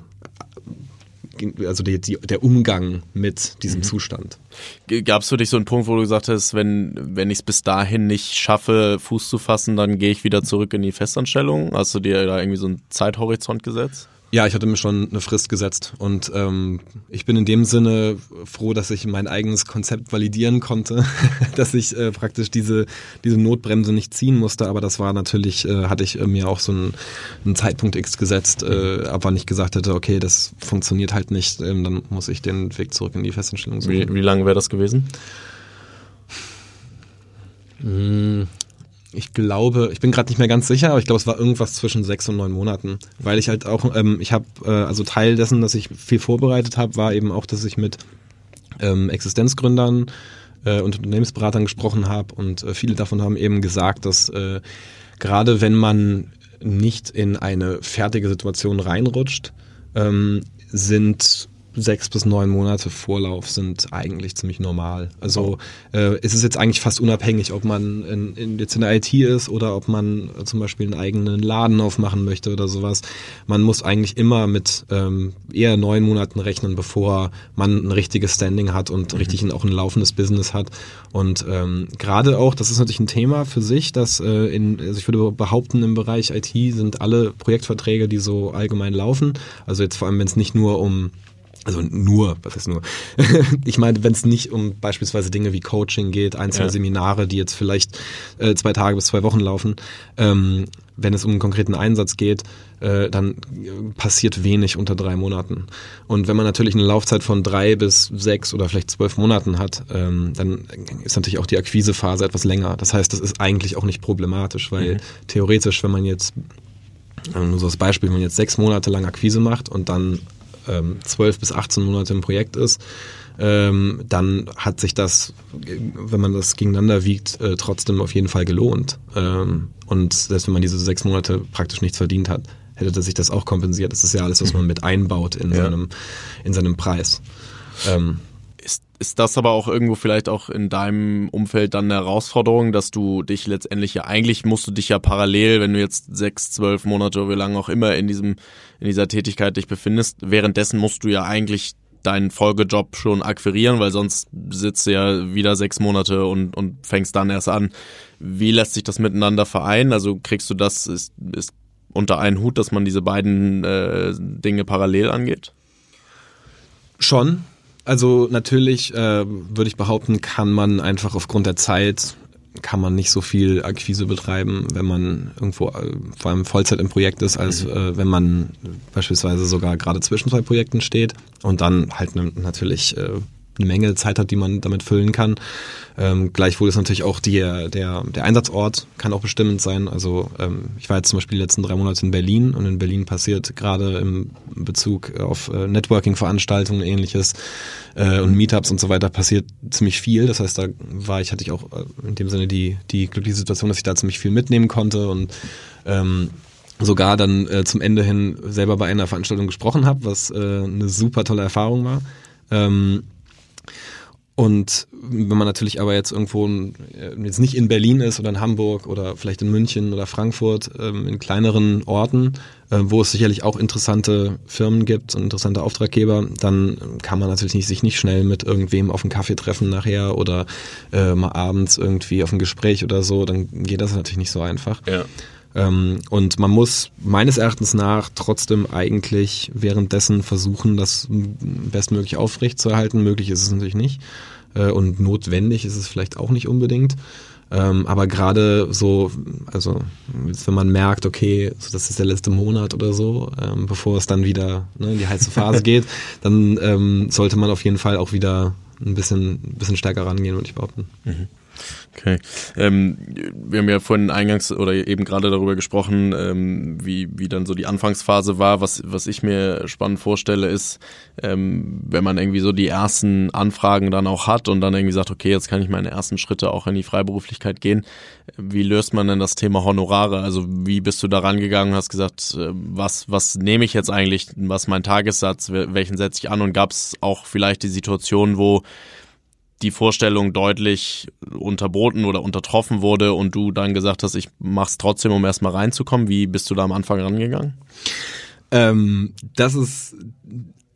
Speaker 1: also die, die, der Umgang mit diesem mhm. Zustand.
Speaker 2: Gab es für dich so einen Punkt, wo du gesagt hast, wenn, wenn ich es bis dahin nicht schaffe, Fuß zu fassen, dann gehe ich wieder zurück in die Festanstellung? Hast du dir da irgendwie so einen Zeithorizont gesetzt?
Speaker 1: Ja, ich hatte mir schon eine Frist gesetzt und ähm, ich bin in dem Sinne froh, dass ich mein eigenes Konzept validieren konnte, [laughs] dass ich äh, praktisch diese, diese Notbremse nicht ziehen musste, aber das war natürlich, äh, hatte ich äh, mir auch so einen, einen Zeitpunkt X gesetzt, äh, ab wann ich gesagt hätte, okay, das funktioniert halt nicht, ähm, dann muss ich den Weg zurück in die Festanstellung
Speaker 2: suchen. Wie, wie lange wäre das gewesen?
Speaker 1: Ich glaube, ich bin gerade nicht mehr ganz sicher, aber ich glaube, es war irgendwas zwischen sechs und neun Monaten, weil ich halt auch, ähm, ich habe, äh, also Teil dessen, dass ich viel vorbereitet habe, war eben auch, dass ich mit ähm, Existenzgründern äh, und Unternehmensberatern gesprochen habe und äh, viele davon haben eben gesagt, dass äh, gerade wenn man nicht in eine fertige Situation reinrutscht, ähm, sind sechs bis neun Monate Vorlauf sind eigentlich ziemlich normal. Also äh, ist es jetzt eigentlich fast unabhängig, ob man in, in, jetzt in der IT ist oder ob man äh, zum Beispiel einen eigenen Laden aufmachen möchte oder sowas. Man muss eigentlich immer mit ähm, eher neun Monaten rechnen, bevor man ein richtiges Standing hat und mhm. richtig auch ein laufendes Business hat. Und ähm, gerade auch, das ist natürlich ein Thema für sich, dass äh, in, also ich würde behaupten, im Bereich IT sind alle Projektverträge, die so allgemein laufen. Also jetzt vor allem, wenn es nicht nur um also nur, was heißt nur? [laughs] ich meine, wenn es nicht um beispielsweise Dinge wie Coaching geht, einzelne ja. Seminare, die jetzt vielleicht äh, zwei Tage bis zwei Wochen laufen, ähm, wenn es um einen konkreten Einsatz geht, äh, dann passiert wenig unter drei Monaten. Und wenn man natürlich eine Laufzeit von drei bis sechs oder vielleicht zwölf Monaten hat, ähm, dann ist natürlich auch die Akquisephase etwas länger. Das heißt, das ist eigentlich auch nicht problematisch, weil mhm. theoretisch, wenn man jetzt nur so als Beispiel, wenn man jetzt sechs Monate lang Akquise macht und dann ähm, 12 bis 18 Monate im Projekt ist, ähm, dann hat sich das, wenn man das gegeneinander wiegt, äh, trotzdem auf jeden Fall gelohnt. Ähm, und selbst wenn man diese sechs Monate praktisch nichts verdient hat, hätte sich das auch kompensiert. Das ist ja alles, was man mit einbaut in, ja. seinem, in seinem Preis. Ähm,
Speaker 2: ist, das aber auch irgendwo vielleicht auch in deinem Umfeld dann eine Herausforderung, dass du dich letztendlich ja, eigentlich musst du dich ja parallel, wenn du jetzt sechs, zwölf Monate oder wie lange auch immer in diesem, in dieser Tätigkeit dich befindest, währenddessen musst du ja eigentlich deinen Folgejob schon akquirieren, weil sonst sitzt du ja wieder sechs Monate und, und fängst dann erst an. Wie lässt sich das miteinander vereinen? Also kriegst du das, ist, ist unter einen Hut, dass man diese beiden äh, Dinge parallel angeht?
Speaker 1: Schon. Also natürlich äh, würde ich behaupten, kann man einfach aufgrund der Zeit kann man nicht so viel Akquise betreiben, wenn man irgendwo äh, vor allem Vollzeit im Projekt ist, als mhm. äh, wenn man beispielsweise sogar gerade zwischen zwei Projekten steht und dann halt ne, natürlich äh, eine Menge Zeit hat, die man damit füllen kann. Ähm, gleichwohl ist natürlich auch die, der, der Einsatzort kann auch bestimmend sein. Also ähm, ich war jetzt zum Beispiel die letzten drei Monate in Berlin und in Berlin passiert gerade im Bezug auf äh, Networking-Veranstaltungen und ähnliches äh, und Meetups und so weiter passiert ziemlich viel. Das heißt, da war ich, hatte ich auch äh, in dem Sinne die, die glückliche Situation, dass ich da ziemlich viel mitnehmen konnte und ähm, sogar dann äh, zum Ende hin selber bei einer Veranstaltung gesprochen habe, was äh, eine super tolle Erfahrung war. Ähm, und wenn man natürlich aber jetzt irgendwo äh, jetzt nicht in Berlin ist oder in Hamburg oder vielleicht in München oder Frankfurt, ähm, in kleineren Orten, äh, wo es sicherlich auch interessante Firmen gibt und interessante Auftraggeber, dann kann man natürlich nicht, sich nicht schnell mit irgendwem auf einen Kaffee treffen nachher oder äh, mal abends irgendwie auf ein Gespräch oder so, dann geht das natürlich nicht so einfach.
Speaker 2: Ja.
Speaker 1: Ähm, und man muss meines Erachtens nach trotzdem eigentlich währenddessen versuchen, das bestmöglich aufrechtzuerhalten. Möglich ist es natürlich nicht. Äh, und notwendig ist es vielleicht auch nicht unbedingt. Ähm, aber gerade so, also wenn man merkt, okay, so das ist der letzte Monat oder so, ähm, bevor es dann wieder ne, in die heiße Phase [laughs] geht, dann ähm, sollte man auf jeden Fall auch wieder ein bisschen, ein bisschen stärker rangehen, würde ich behaupten.
Speaker 2: Mhm. Okay. Ähm, wir haben ja vorhin eingangs oder eben gerade darüber gesprochen, ähm, wie, wie dann so die Anfangsphase war. Was, was ich mir spannend vorstelle, ist, ähm, wenn man irgendwie so die ersten Anfragen dann auch hat und dann irgendwie sagt, okay, jetzt kann ich meine ersten Schritte auch in die Freiberuflichkeit gehen. Wie löst man denn das Thema Honorare? Also wie bist du da rangegangen hast gesagt, äh, was, was nehme ich jetzt eigentlich, was mein Tagessatz, welchen setze ich an und gab es auch vielleicht die Situation, wo die Vorstellung deutlich unterboten oder untertroffen wurde und du dann gesagt hast, ich mach's trotzdem, um erstmal reinzukommen. Wie bist du da am Anfang rangegangen?
Speaker 1: Ähm, das ist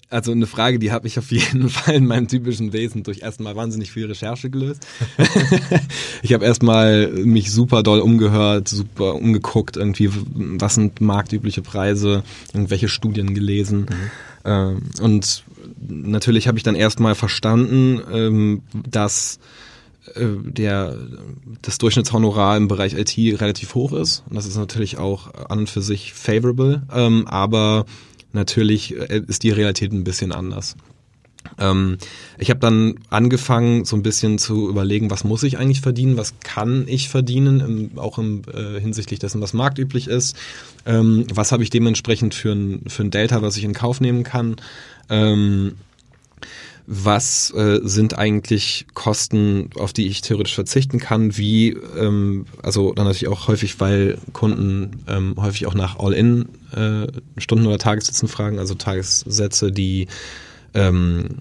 Speaker 1: also eine Frage, die habe ich auf [laughs] jeden Fall in meinem typischen Wesen durch erstmal wahnsinnig viel Recherche gelöst. [laughs] ich habe erstmal mich super doll umgehört, super umgeguckt, irgendwie, was sind marktübliche Preise, irgendwelche Studien gelesen. Mhm. Ähm, und natürlich habe ich dann erstmal verstanden, ähm, dass äh, der, das Durchschnittshonorar im Bereich IT relativ hoch ist. Und das ist natürlich auch an und für sich favorable. Ähm, aber natürlich äh, ist die Realität ein bisschen anders. Ähm, ich habe dann angefangen, so ein bisschen zu überlegen, was muss ich eigentlich verdienen, was kann ich verdienen, im, auch im, äh, hinsichtlich dessen, was marktüblich ist. Ähm, was habe ich dementsprechend für ein, für ein Delta, was ich in Kauf nehmen kann. Ähm, was äh, sind eigentlich Kosten, auf die ich theoretisch verzichten kann, wie, ähm, also dann natürlich auch häufig, weil Kunden ähm, häufig auch nach All-In äh, Stunden- oder Tagessätzen fragen, also Tagessätze, die ähm,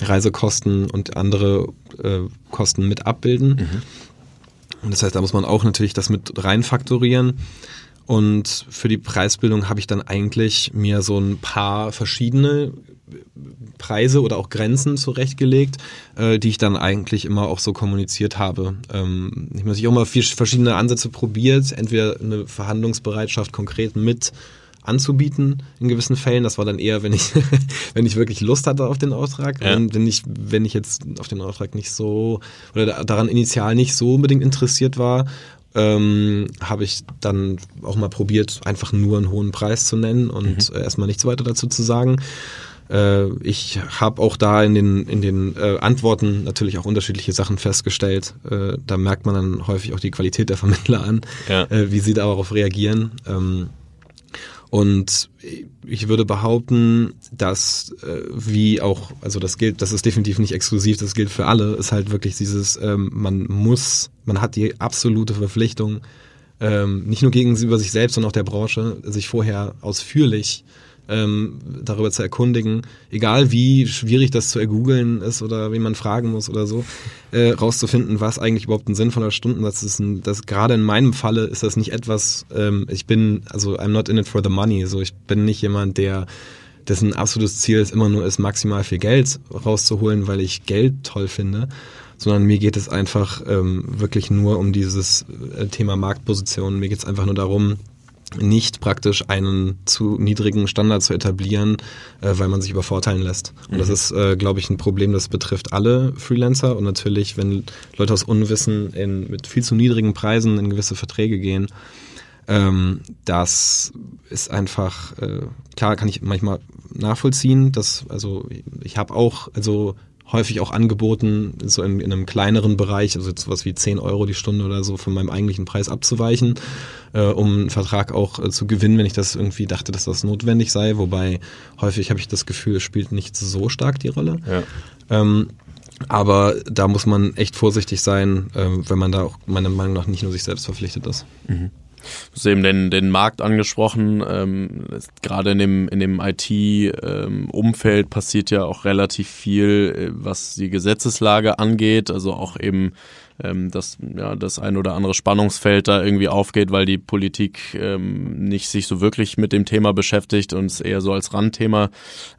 Speaker 1: Reisekosten und andere äh, Kosten mit abbilden. Mhm. Und das heißt, da muss man auch natürlich das mit reinfaktorieren. Und für die Preisbildung habe ich dann eigentlich mir so ein paar verschiedene Preise oder auch Grenzen zurechtgelegt, äh, die ich dann eigentlich immer auch so kommuniziert habe. Ähm, ich habe auch mal vier verschiedene Ansätze probiert, entweder eine Verhandlungsbereitschaft konkret mit anzubieten in gewissen Fällen. Das war dann eher, wenn ich, [laughs] wenn ich wirklich Lust hatte auf den Auftrag. Ja. Und wenn ich, wenn ich jetzt auf den Auftrag nicht so oder daran initial nicht so unbedingt interessiert war, ähm, habe ich dann auch mal probiert, einfach nur einen hohen Preis zu nennen und mhm. erstmal nichts weiter dazu zu sagen. Äh, ich habe auch da in den, in den äh, Antworten natürlich auch unterschiedliche Sachen festgestellt. Äh, da merkt man dann häufig auch die Qualität der Vermittler an, ja. Äh, wie sie darauf reagieren. Ähm, und ich würde behaupten, dass äh, wie auch, also das gilt, das ist definitiv nicht exklusiv, das gilt für alle, ist halt wirklich dieses, ähm, man muss, man hat die absolute Verpflichtung, ähm, nicht nur gegenüber sich selbst, sondern auch der Branche, sich vorher ausführlich ähm, darüber zu erkundigen, egal wie schwierig das zu ergoogeln ist oder wie man fragen muss oder so, äh, rauszufinden, was eigentlich überhaupt ein sinnvoller Stundensatz ist. Und das gerade in meinem Falle ist das nicht etwas, ähm, ich bin, also I'm not in it for the money, so ich bin nicht jemand, der dessen absolutes Ziel ist immer nur ist, maximal viel Geld rauszuholen, weil ich Geld toll finde, sondern mir geht es einfach ähm, wirklich nur um dieses äh, Thema Marktposition. Mir geht es einfach nur darum, nicht praktisch einen zu niedrigen Standard zu etablieren, äh, weil man sich übervorteilen lässt. Und mhm. das ist, äh, glaube ich, ein Problem, das betrifft alle Freelancer. Und natürlich, wenn Leute aus Unwissen in, mit viel zu niedrigen Preisen in gewisse Verträge gehen, ähm, das ist einfach, äh, klar kann ich manchmal nachvollziehen, dass, also ich habe auch, also häufig auch angeboten, so in, in einem kleineren Bereich, also sowas wie 10 Euro die Stunde oder so von meinem eigentlichen Preis abzuweichen, äh, um einen Vertrag auch äh, zu gewinnen, wenn ich das irgendwie dachte, dass das notwendig sei. Wobei häufig habe ich das Gefühl, es spielt nicht so stark die Rolle. Ja. Ähm, aber da muss man echt vorsichtig sein, äh, wenn man da auch meiner Meinung nach nicht nur sich selbst verpflichtet ist. Mhm.
Speaker 2: Du hast eben den, den Markt angesprochen. Ähm, gerade in dem, in dem IT-Umfeld ähm, passiert ja auch relativ viel, äh, was die Gesetzeslage angeht. Also auch eben ähm, dass ja das ein oder andere Spannungsfeld da irgendwie aufgeht, weil die Politik ähm, nicht sich so wirklich mit dem Thema beschäftigt und es eher so als Randthema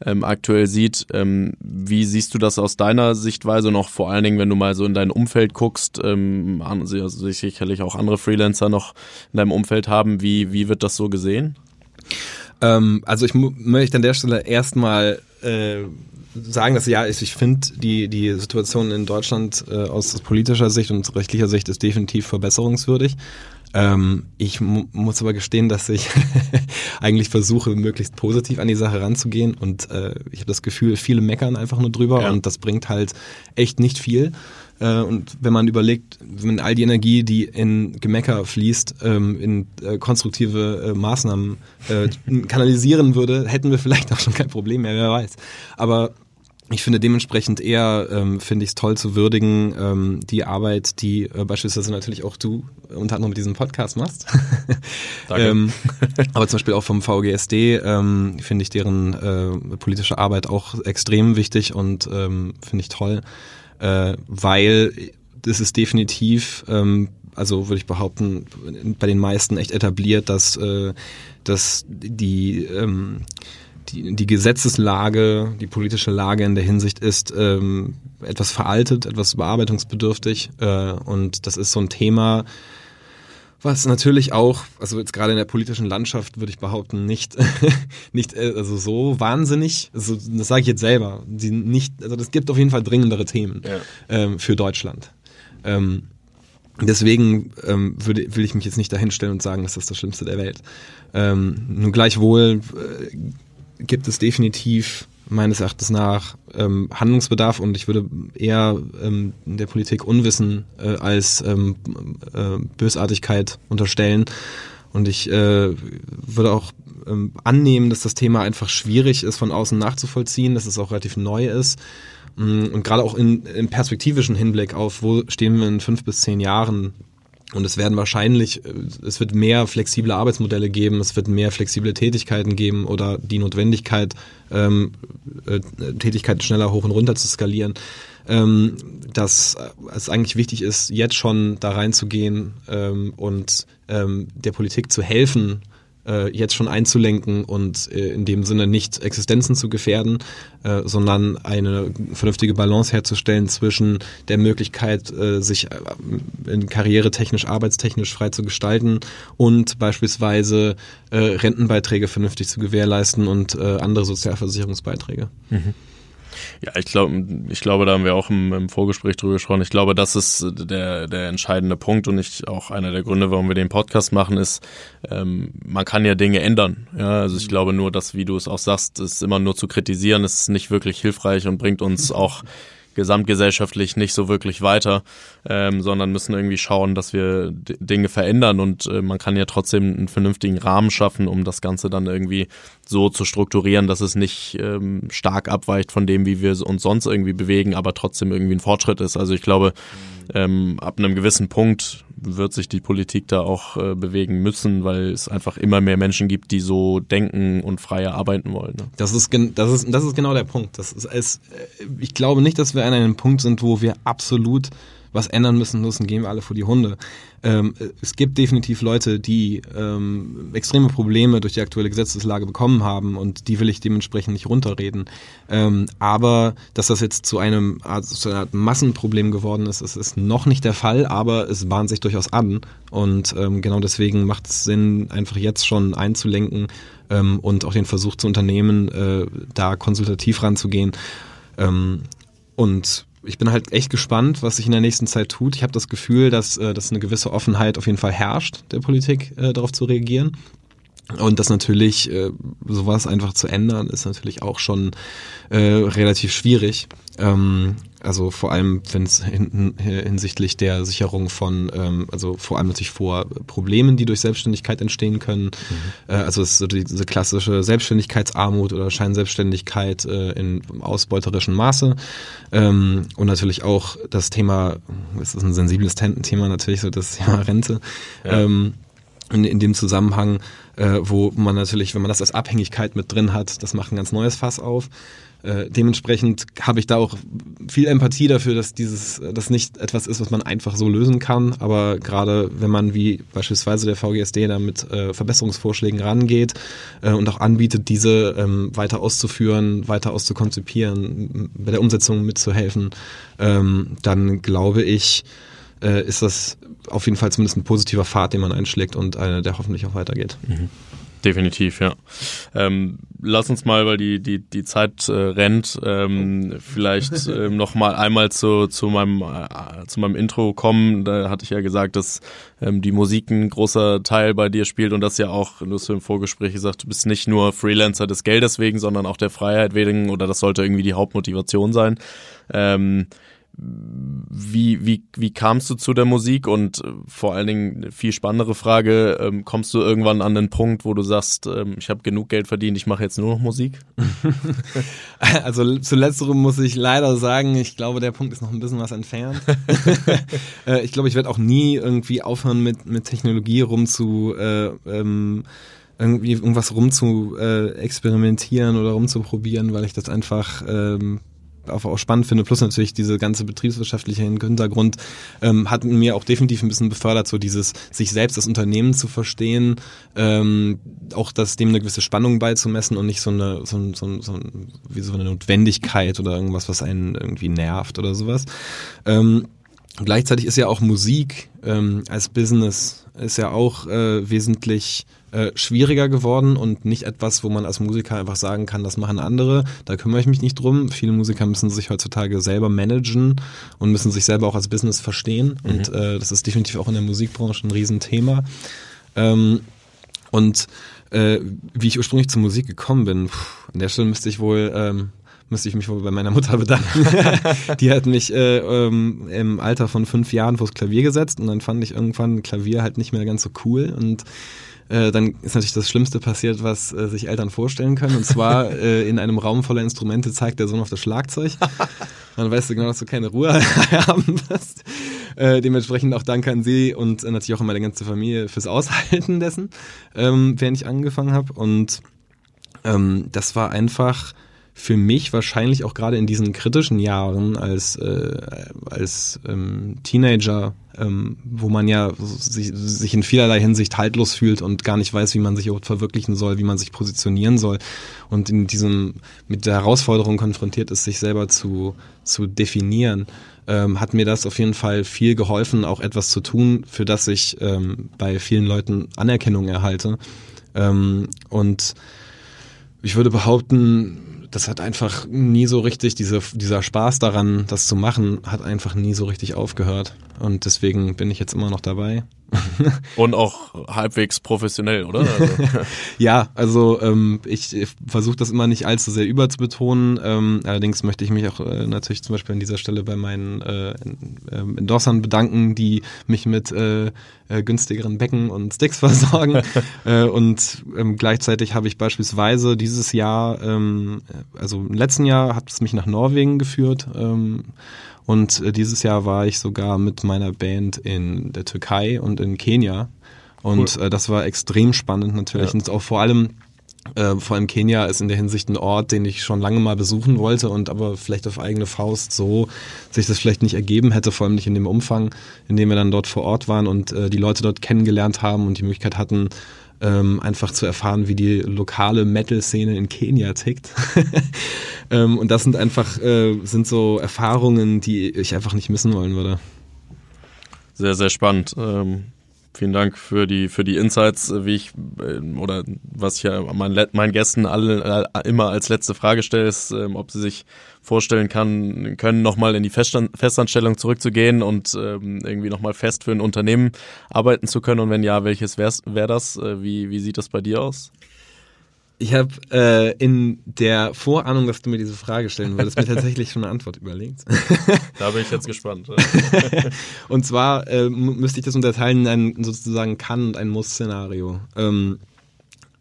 Speaker 2: ähm, aktuell sieht. Ähm, wie siehst du das aus deiner Sichtweise noch vor allen Dingen, wenn du mal so in dein Umfeld guckst, ähm, sicherlich auch andere Freelancer noch in deinem Umfeld haben, wie, wie wird das so gesehen?
Speaker 1: Ähm, also ich möchte an der Stelle erstmal äh, sagen, dass ja, ich finde, die, die Situation in Deutschland äh, aus politischer Sicht und rechtlicher Sicht ist definitiv verbesserungswürdig. Ähm, ich mu muss aber gestehen, dass ich [laughs] eigentlich versuche, möglichst positiv an die Sache ranzugehen und äh, ich habe das Gefühl, viele meckern einfach nur drüber ja. und das bringt halt echt nicht viel. Äh, und wenn man überlegt, wenn all die Energie, die in Gemecker fließt, ähm, in äh, konstruktive äh, Maßnahmen äh, kanalisieren würde, hätten wir vielleicht auch schon kein Problem mehr, wer weiß. Aber ich finde dementsprechend eher, ähm, finde ich es toll zu würdigen, ähm, die Arbeit, die äh, beispielsweise natürlich auch du unter anderem mit diesem Podcast machst. [laughs] Danke. ähm, aber zum Beispiel auch vom VGSD ähm, finde ich deren äh, politische Arbeit auch extrem wichtig und ähm, finde ich toll, äh, weil das ist definitiv, ähm, also würde ich behaupten, bei den meisten echt etabliert, dass, äh, dass die ähm, die, die Gesetzeslage, die politische Lage in der Hinsicht ist ähm, etwas veraltet, etwas bearbeitungsbedürftig. Äh, und das ist so ein Thema, was natürlich auch, also jetzt gerade in der politischen Landschaft würde ich behaupten, nicht, [laughs] nicht äh, also so wahnsinnig, also das sage ich jetzt selber, die nicht, also das gibt auf jeden Fall dringendere Themen ja. ähm, für Deutschland. Ähm, deswegen ähm, würde, will ich mich jetzt nicht dahinstellen und sagen, das ist das Schlimmste der Welt. Ähm, nur gleichwohl äh, gibt es definitiv meines Erachtens nach ähm, Handlungsbedarf und ich würde eher ähm, der Politik Unwissen äh, als ähm, äh, Bösartigkeit unterstellen. Und ich äh, würde auch ähm, annehmen, dass das Thema einfach schwierig ist, von außen nachzuvollziehen, dass es auch relativ neu ist. Mm, und gerade auch in, im perspektivischen Hinblick auf, wo stehen wir in fünf bis zehn Jahren und es werden wahrscheinlich, äh, es wird mehr flexible Arbeitsmodelle geben, es wird mehr flexible Tätigkeiten geben oder die Notwendigkeit, ähm, äh, Tätigkeiten schneller hoch und runter zu skalieren. Ähm, dass es eigentlich wichtig ist, jetzt schon da reinzugehen ähm, und ähm, der Politik zu helfen, äh, jetzt schon einzulenken und äh, in dem Sinne nicht Existenzen zu gefährden, äh, sondern eine vernünftige Balance herzustellen zwischen der Möglichkeit, äh, sich äh, karrieretechnisch, arbeitstechnisch frei zu gestalten und beispielsweise äh, Rentenbeiträge vernünftig zu gewährleisten und äh, andere Sozialversicherungsbeiträge. Mhm.
Speaker 2: Ja, ich glaube, ich glaube, da haben wir auch im, im, Vorgespräch drüber gesprochen. Ich glaube, das ist der, der entscheidende Punkt und ich auch einer der Gründe, warum wir den Podcast machen, ist, ähm, man kann ja Dinge ändern. Ja, also ich glaube nur, dass, wie du es auch sagst, ist immer nur zu kritisieren, ist nicht wirklich hilfreich und bringt uns [laughs] auch gesamtgesellschaftlich nicht so wirklich weiter, ähm, sondern müssen irgendwie schauen, dass wir Dinge verändern und äh, man kann ja trotzdem einen vernünftigen Rahmen schaffen, um das Ganze dann irgendwie so zu strukturieren, dass es nicht ähm, stark abweicht von dem, wie wir uns sonst irgendwie bewegen, aber trotzdem irgendwie ein Fortschritt ist. Also ich glaube, ähm, ab einem gewissen Punkt wird sich die Politik da auch äh, bewegen müssen, weil es einfach immer mehr Menschen gibt, die so denken und freier arbeiten wollen. Ne?
Speaker 1: Das ist das ist das ist genau der Punkt. Das ist es, ich glaube nicht, dass wir an einem Punkt sind, wo wir absolut was ändern müssen, müssen gehen wir alle vor die Hunde. Ähm, es gibt definitiv Leute, die ähm, extreme Probleme durch die aktuelle Gesetzeslage bekommen haben und die will ich dementsprechend nicht runterreden. Ähm, aber dass das jetzt zu einem also zu einer Art Massenproblem geworden ist, ist, ist noch nicht der Fall, aber es bahnt sich durchaus an und ähm, genau deswegen macht es Sinn, einfach jetzt schon einzulenken ähm, und auch den Versuch zu unternehmen, äh, da konsultativ ranzugehen. Ähm, und ich bin halt echt gespannt, was sich in der nächsten Zeit tut. Ich habe das Gefühl, dass, äh, dass eine gewisse Offenheit auf jeden Fall herrscht, der Politik äh, darauf zu reagieren. Und das natürlich, äh, sowas einfach zu ändern, ist natürlich auch schon äh, relativ schwierig. Ähm, also vor allem, wenn es hin, hinsichtlich der Sicherung von, ähm, also vor allem natürlich vor Problemen, die durch Selbstständigkeit entstehen können. Mhm. Äh, also es ist so diese klassische Selbstständigkeitsarmut oder Scheinselbstständigkeit äh, in ausbeuterischem Maße. Ähm, und natürlich auch das Thema, es ist ein sensibles Thema natürlich, so das Thema Rente. Ja. Ähm, in, in dem Zusammenhang, äh, wo man natürlich, wenn man das als Abhängigkeit mit drin hat, das macht ein ganz neues Fass auf. Äh, dementsprechend habe ich da auch viel Empathie dafür, dass dieses, das nicht etwas ist, was man einfach so lösen kann. Aber gerade wenn man wie beispielsweise der VGSD da mit äh, Verbesserungsvorschlägen rangeht äh, und auch anbietet, diese ähm, weiter auszuführen, weiter auszukonzipieren, bei der Umsetzung mitzuhelfen, ähm, dann glaube ich, äh, ist das auf jeden Fall zumindest ein positiver Pfad, den man einschlägt und einer, der hoffentlich auch weitergeht. Mhm.
Speaker 2: Definitiv, ja. Ähm, lass uns mal, weil die, die, die Zeit äh, rennt, ähm, vielleicht [laughs] ähm, noch mal einmal zu, zu, meinem, äh, zu meinem Intro kommen. Da hatte ich ja gesagt, dass ähm, die Musik ein großer Teil bei dir spielt und das ja auch, du hast im Vorgespräch gesagt, du bist nicht nur Freelancer des Geldes wegen, sondern auch der Freiheit wegen oder das sollte irgendwie die Hauptmotivation sein. Ähm, wie, wie, wie kamst du zu der Musik und äh, vor allen Dingen viel spannendere Frage, ähm, kommst du irgendwann an den Punkt, wo du sagst, ähm, ich habe genug Geld verdient, ich mache jetzt nur noch Musik? [laughs]
Speaker 1: also zu letzterem muss ich leider sagen, ich glaube, der Punkt ist noch ein bisschen was entfernt. [laughs] äh, ich glaube, ich werde auch nie irgendwie aufhören mit, mit Technologie rum zu äh, ähm, irgendwie irgendwas rum zu äh, experimentieren oder rumzuprobieren, weil ich das einfach ähm, auch spannend finde, plus natürlich diese ganze betriebswirtschaftliche Hintergrund, ähm, hat mir auch definitiv ein bisschen befördert, so dieses sich selbst das Unternehmen zu verstehen, ähm, auch das dem eine gewisse Spannung beizumessen und nicht so eine so, so, so, wie so eine Notwendigkeit oder irgendwas, was einen irgendwie nervt oder sowas. Ähm, gleichzeitig ist ja auch Musik ähm, als Business ist ja auch äh, wesentlich äh, schwieriger geworden und nicht etwas, wo man als Musiker einfach sagen kann, das machen andere. Da kümmere ich mich nicht drum. Viele Musiker müssen sich heutzutage selber managen und müssen sich selber auch als Business verstehen. Mhm. Und äh, das ist definitiv auch in der Musikbranche ein Riesenthema. Ähm, und äh, wie ich ursprünglich zur Musik gekommen bin, pff, an der Stelle müsste ich wohl ähm, müsste ich mich wohl bei meiner Mutter bedanken. [laughs] die hat mich äh, ähm, im Alter von fünf Jahren vors Klavier gesetzt und dann fand ich irgendwann Klavier halt nicht mehr ganz so cool und äh, dann ist natürlich das Schlimmste passiert, was äh, sich Eltern vorstellen können. Und zwar [laughs] äh, in einem Raum voller Instrumente zeigt der Sohn auf das Schlagzeug. [laughs] Dann weißt du genau, dass du keine Ruhe [laughs] haben wirst. Äh, dementsprechend auch Danke an sie und natürlich auch an meine ganze Familie fürs Aushalten dessen, ähm, während ich angefangen habe. Und ähm, das war einfach für mich wahrscheinlich auch gerade in diesen kritischen Jahren als, äh, als ähm, Teenager, ähm, wo man ja sich, sich in vielerlei Hinsicht haltlos fühlt und gar nicht weiß, wie man sich überhaupt verwirklichen soll, wie man sich positionieren soll und in diesem mit der Herausforderung konfrontiert ist, sich selber zu, zu definieren, ähm, hat mir das auf jeden Fall viel geholfen, auch etwas zu tun, für das ich ähm, bei vielen Leuten Anerkennung erhalte. Ähm, und ich würde behaupten, das hat einfach nie so richtig, diese, dieser Spaß daran, das zu machen, hat einfach nie so richtig aufgehört. Und deswegen bin ich jetzt immer noch dabei. [laughs]
Speaker 2: Und auch halbwegs professionell, oder? Also. [laughs]
Speaker 1: ja, also ähm, ich, ich versuche das immer nicht allzu sehr überzubetonen. Ähm, allerdings möchte ich mich auch äh, natürlich zum Beispiel an dieser Stelle bei meinen äh, ähm, Endorsern bedanken, die mich mit äh, äh, günstigeren Becken und Sticks [laughs] versorgen. äh, und ähm, gleichzeitig habe ich beispielsweise dieses Jahr, ähm, also im letzten Jahr hat es mich nach Norwegen geführt. Und äh, dieses Jahr war ich sogar mit meiner Band in der Türkei und in Kenia. Und cool. äh, das war extrem spannend natürlich. Ja. Und auch vor allem Äh, vor allem Kenia ist in der Hinsicht ein Ort, den ich schon lange mal besuchen wollte und aber vielleicht auf eigene Faust so sich das vielleicht nicht ergeben hätte, vor allem nicht in dem Umfang, in dem wir dann dort vor Ort waren und äh, die Leute dort kennengelernt haben und die Möglichkeit hatten, ähm, einfach zu erfahren, wie die lokale Metal-Szene in Kenia tickt. [laughs] ähm, und das sind einfach äh, sind so Erfahrungen, die ich einfach nicht missen wollen würde.
Speaker 2: Sehr, sehr spannend. Ähm Vielen Dank für die für die Insights, wie ich äh, oder was ich ja meinen, meinen Gästen alle äh, immer als letzte Frage stelle, ist, ähm, ob sie sich vorstellen kann, können nochmal in die Festanstellung zurückzugehen und ähm, irgendwie nochmal fest für ein Unternehmen arbeiten zu können. Und wenn ja, welches wäre wär das? Äh, wie wie sieht das bei dir aus?
Speaker 1: Ich habe äh, in der Vorahnung, dass du mir diese Frage stellen würdest, mir [laughs] tatsächlich schon eine Antwort überlegt. [laughs]
Speaker 2: Da bin ich jetzt gespannt. [laughs]
Speaker 1: und zwar äh, müsste ich das unterteilen in ein sozusagen Kann- und ein Muss-Szenario. Ähm,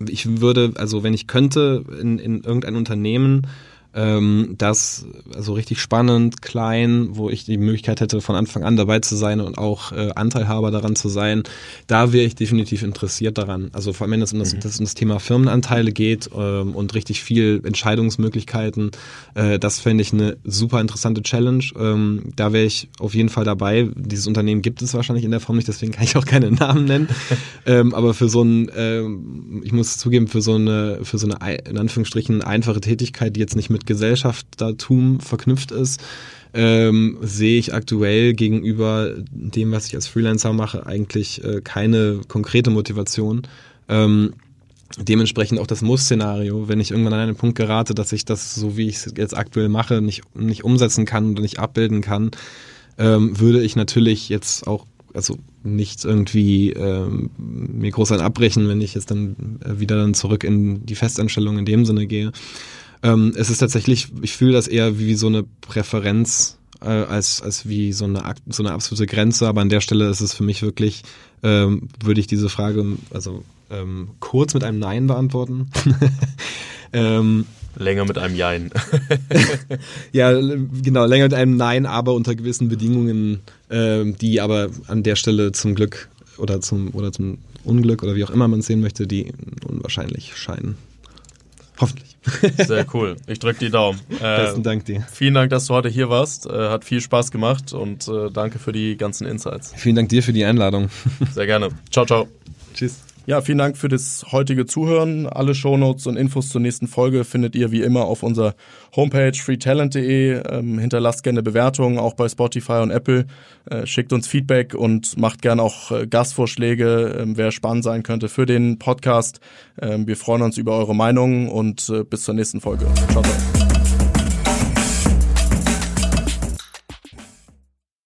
Speaker 1: ich würde, also wenn ich könnte, in, in irgendein Unternehmen ähm, das also richtig spannend, klein, wo ich die Möglichkeit hätte, von Anfang an dabei zu sein und auch äh, Anteilhaber daran zu sein, da wäre ich definitiv interessiert daran. Also vor allem, wenn es um das, mhm. das, um das Thema Firmenanteile geht ähm, und richtig viel Entscheidungsmöglichkeiten, äh, das fände ich eine super interessante Challenge. Ähm, da wäre ich auf jeden Fall dabei. Dieses Unternehmen gibt es wahrscheinlich in der Form nicht, deswegen kann ich auch keine [laughs] Namen nennen. [laughs] ähm, aber für so ein, äh, ich muss zugeben, für so eine, für so eine in Anführungsstrichen einfache Tätigkeit, die jetzt nicht mit mit Gesellschaftertum verknüpft ist, ähm, sehe ich aktuell gegenüber dem, was ich als Freelancer mache, eigentlich äh, keine konkrete Motivation. Ähm, dementsprechend auch das Muss-Szenario, wenn ich irgendwann an einen Punkt gerate, dass ich das, so wie ich es jetzt aktuell mache, nicht, nicht umsetzen kann oder nicht abbilden kann, ähm, würde ich natürlich jetzt auch also nicht irgendwie ähm, mir groß ein abbrechen, wenn ich jetzt dann äh, wieder dann zurück in die Festanstellung in dem Sinne gehe. Ähm, es ist tatsächlich, ich fühle das eher wie so eine Präferenz äh, als, als wie so eine, so eine absolute Grenze, aber an der Stelle ist es für mich wirklich, ähm, würde ich diese Frage also ähm, kurz mit einem Nein beantworten. [laughs]
Speaker 2: ähm, Länger mit einem Jein. [laughs]
Speaker 1: ja, genau, länger mit einem Nein, aber unter gewissen Bedingungen, ähm, die aber an der Stelle zum Glück oder zum oder zum Unglück oder wie auch immer man es sehen möchte, die unwahrscheinlich scheinen. Hoffentlich. [laughs]
Speaker 2: Sehr cool. Ich drücke die Daumen.
Speaker 1: Äh, Besten Dank dir.
Speaker 2: Vielen Dank, dass du heute hier warst. Äh, hat viel Spaß gemacht und äh, danke für die ganzen Insights.
Speaker 1: Vielen Dank dir für die Einladung.
Speaker 2: Sehr gerne. Ciao, ciao.
Speaker 1: Tschüss.
Speaker 2: Ja, vielen Dank für das heutige Zuhören. Alle Shownotes und Infos zur nächsten Folge findet ihr wie immer auf unserer Homepage freetalent.de. Ähm, hinterlasst gerne Bewertungen, auch bei Spotify und Apple. Äh, schickt uns Feedback und macht gerne auch äh, Gastvorschläge, äh, wer spannend sein könnte für den Podcast. Ähm, wir freuen uns über eure Meinungen und äh, bis zur nächsten Folge. Ciao, ciao.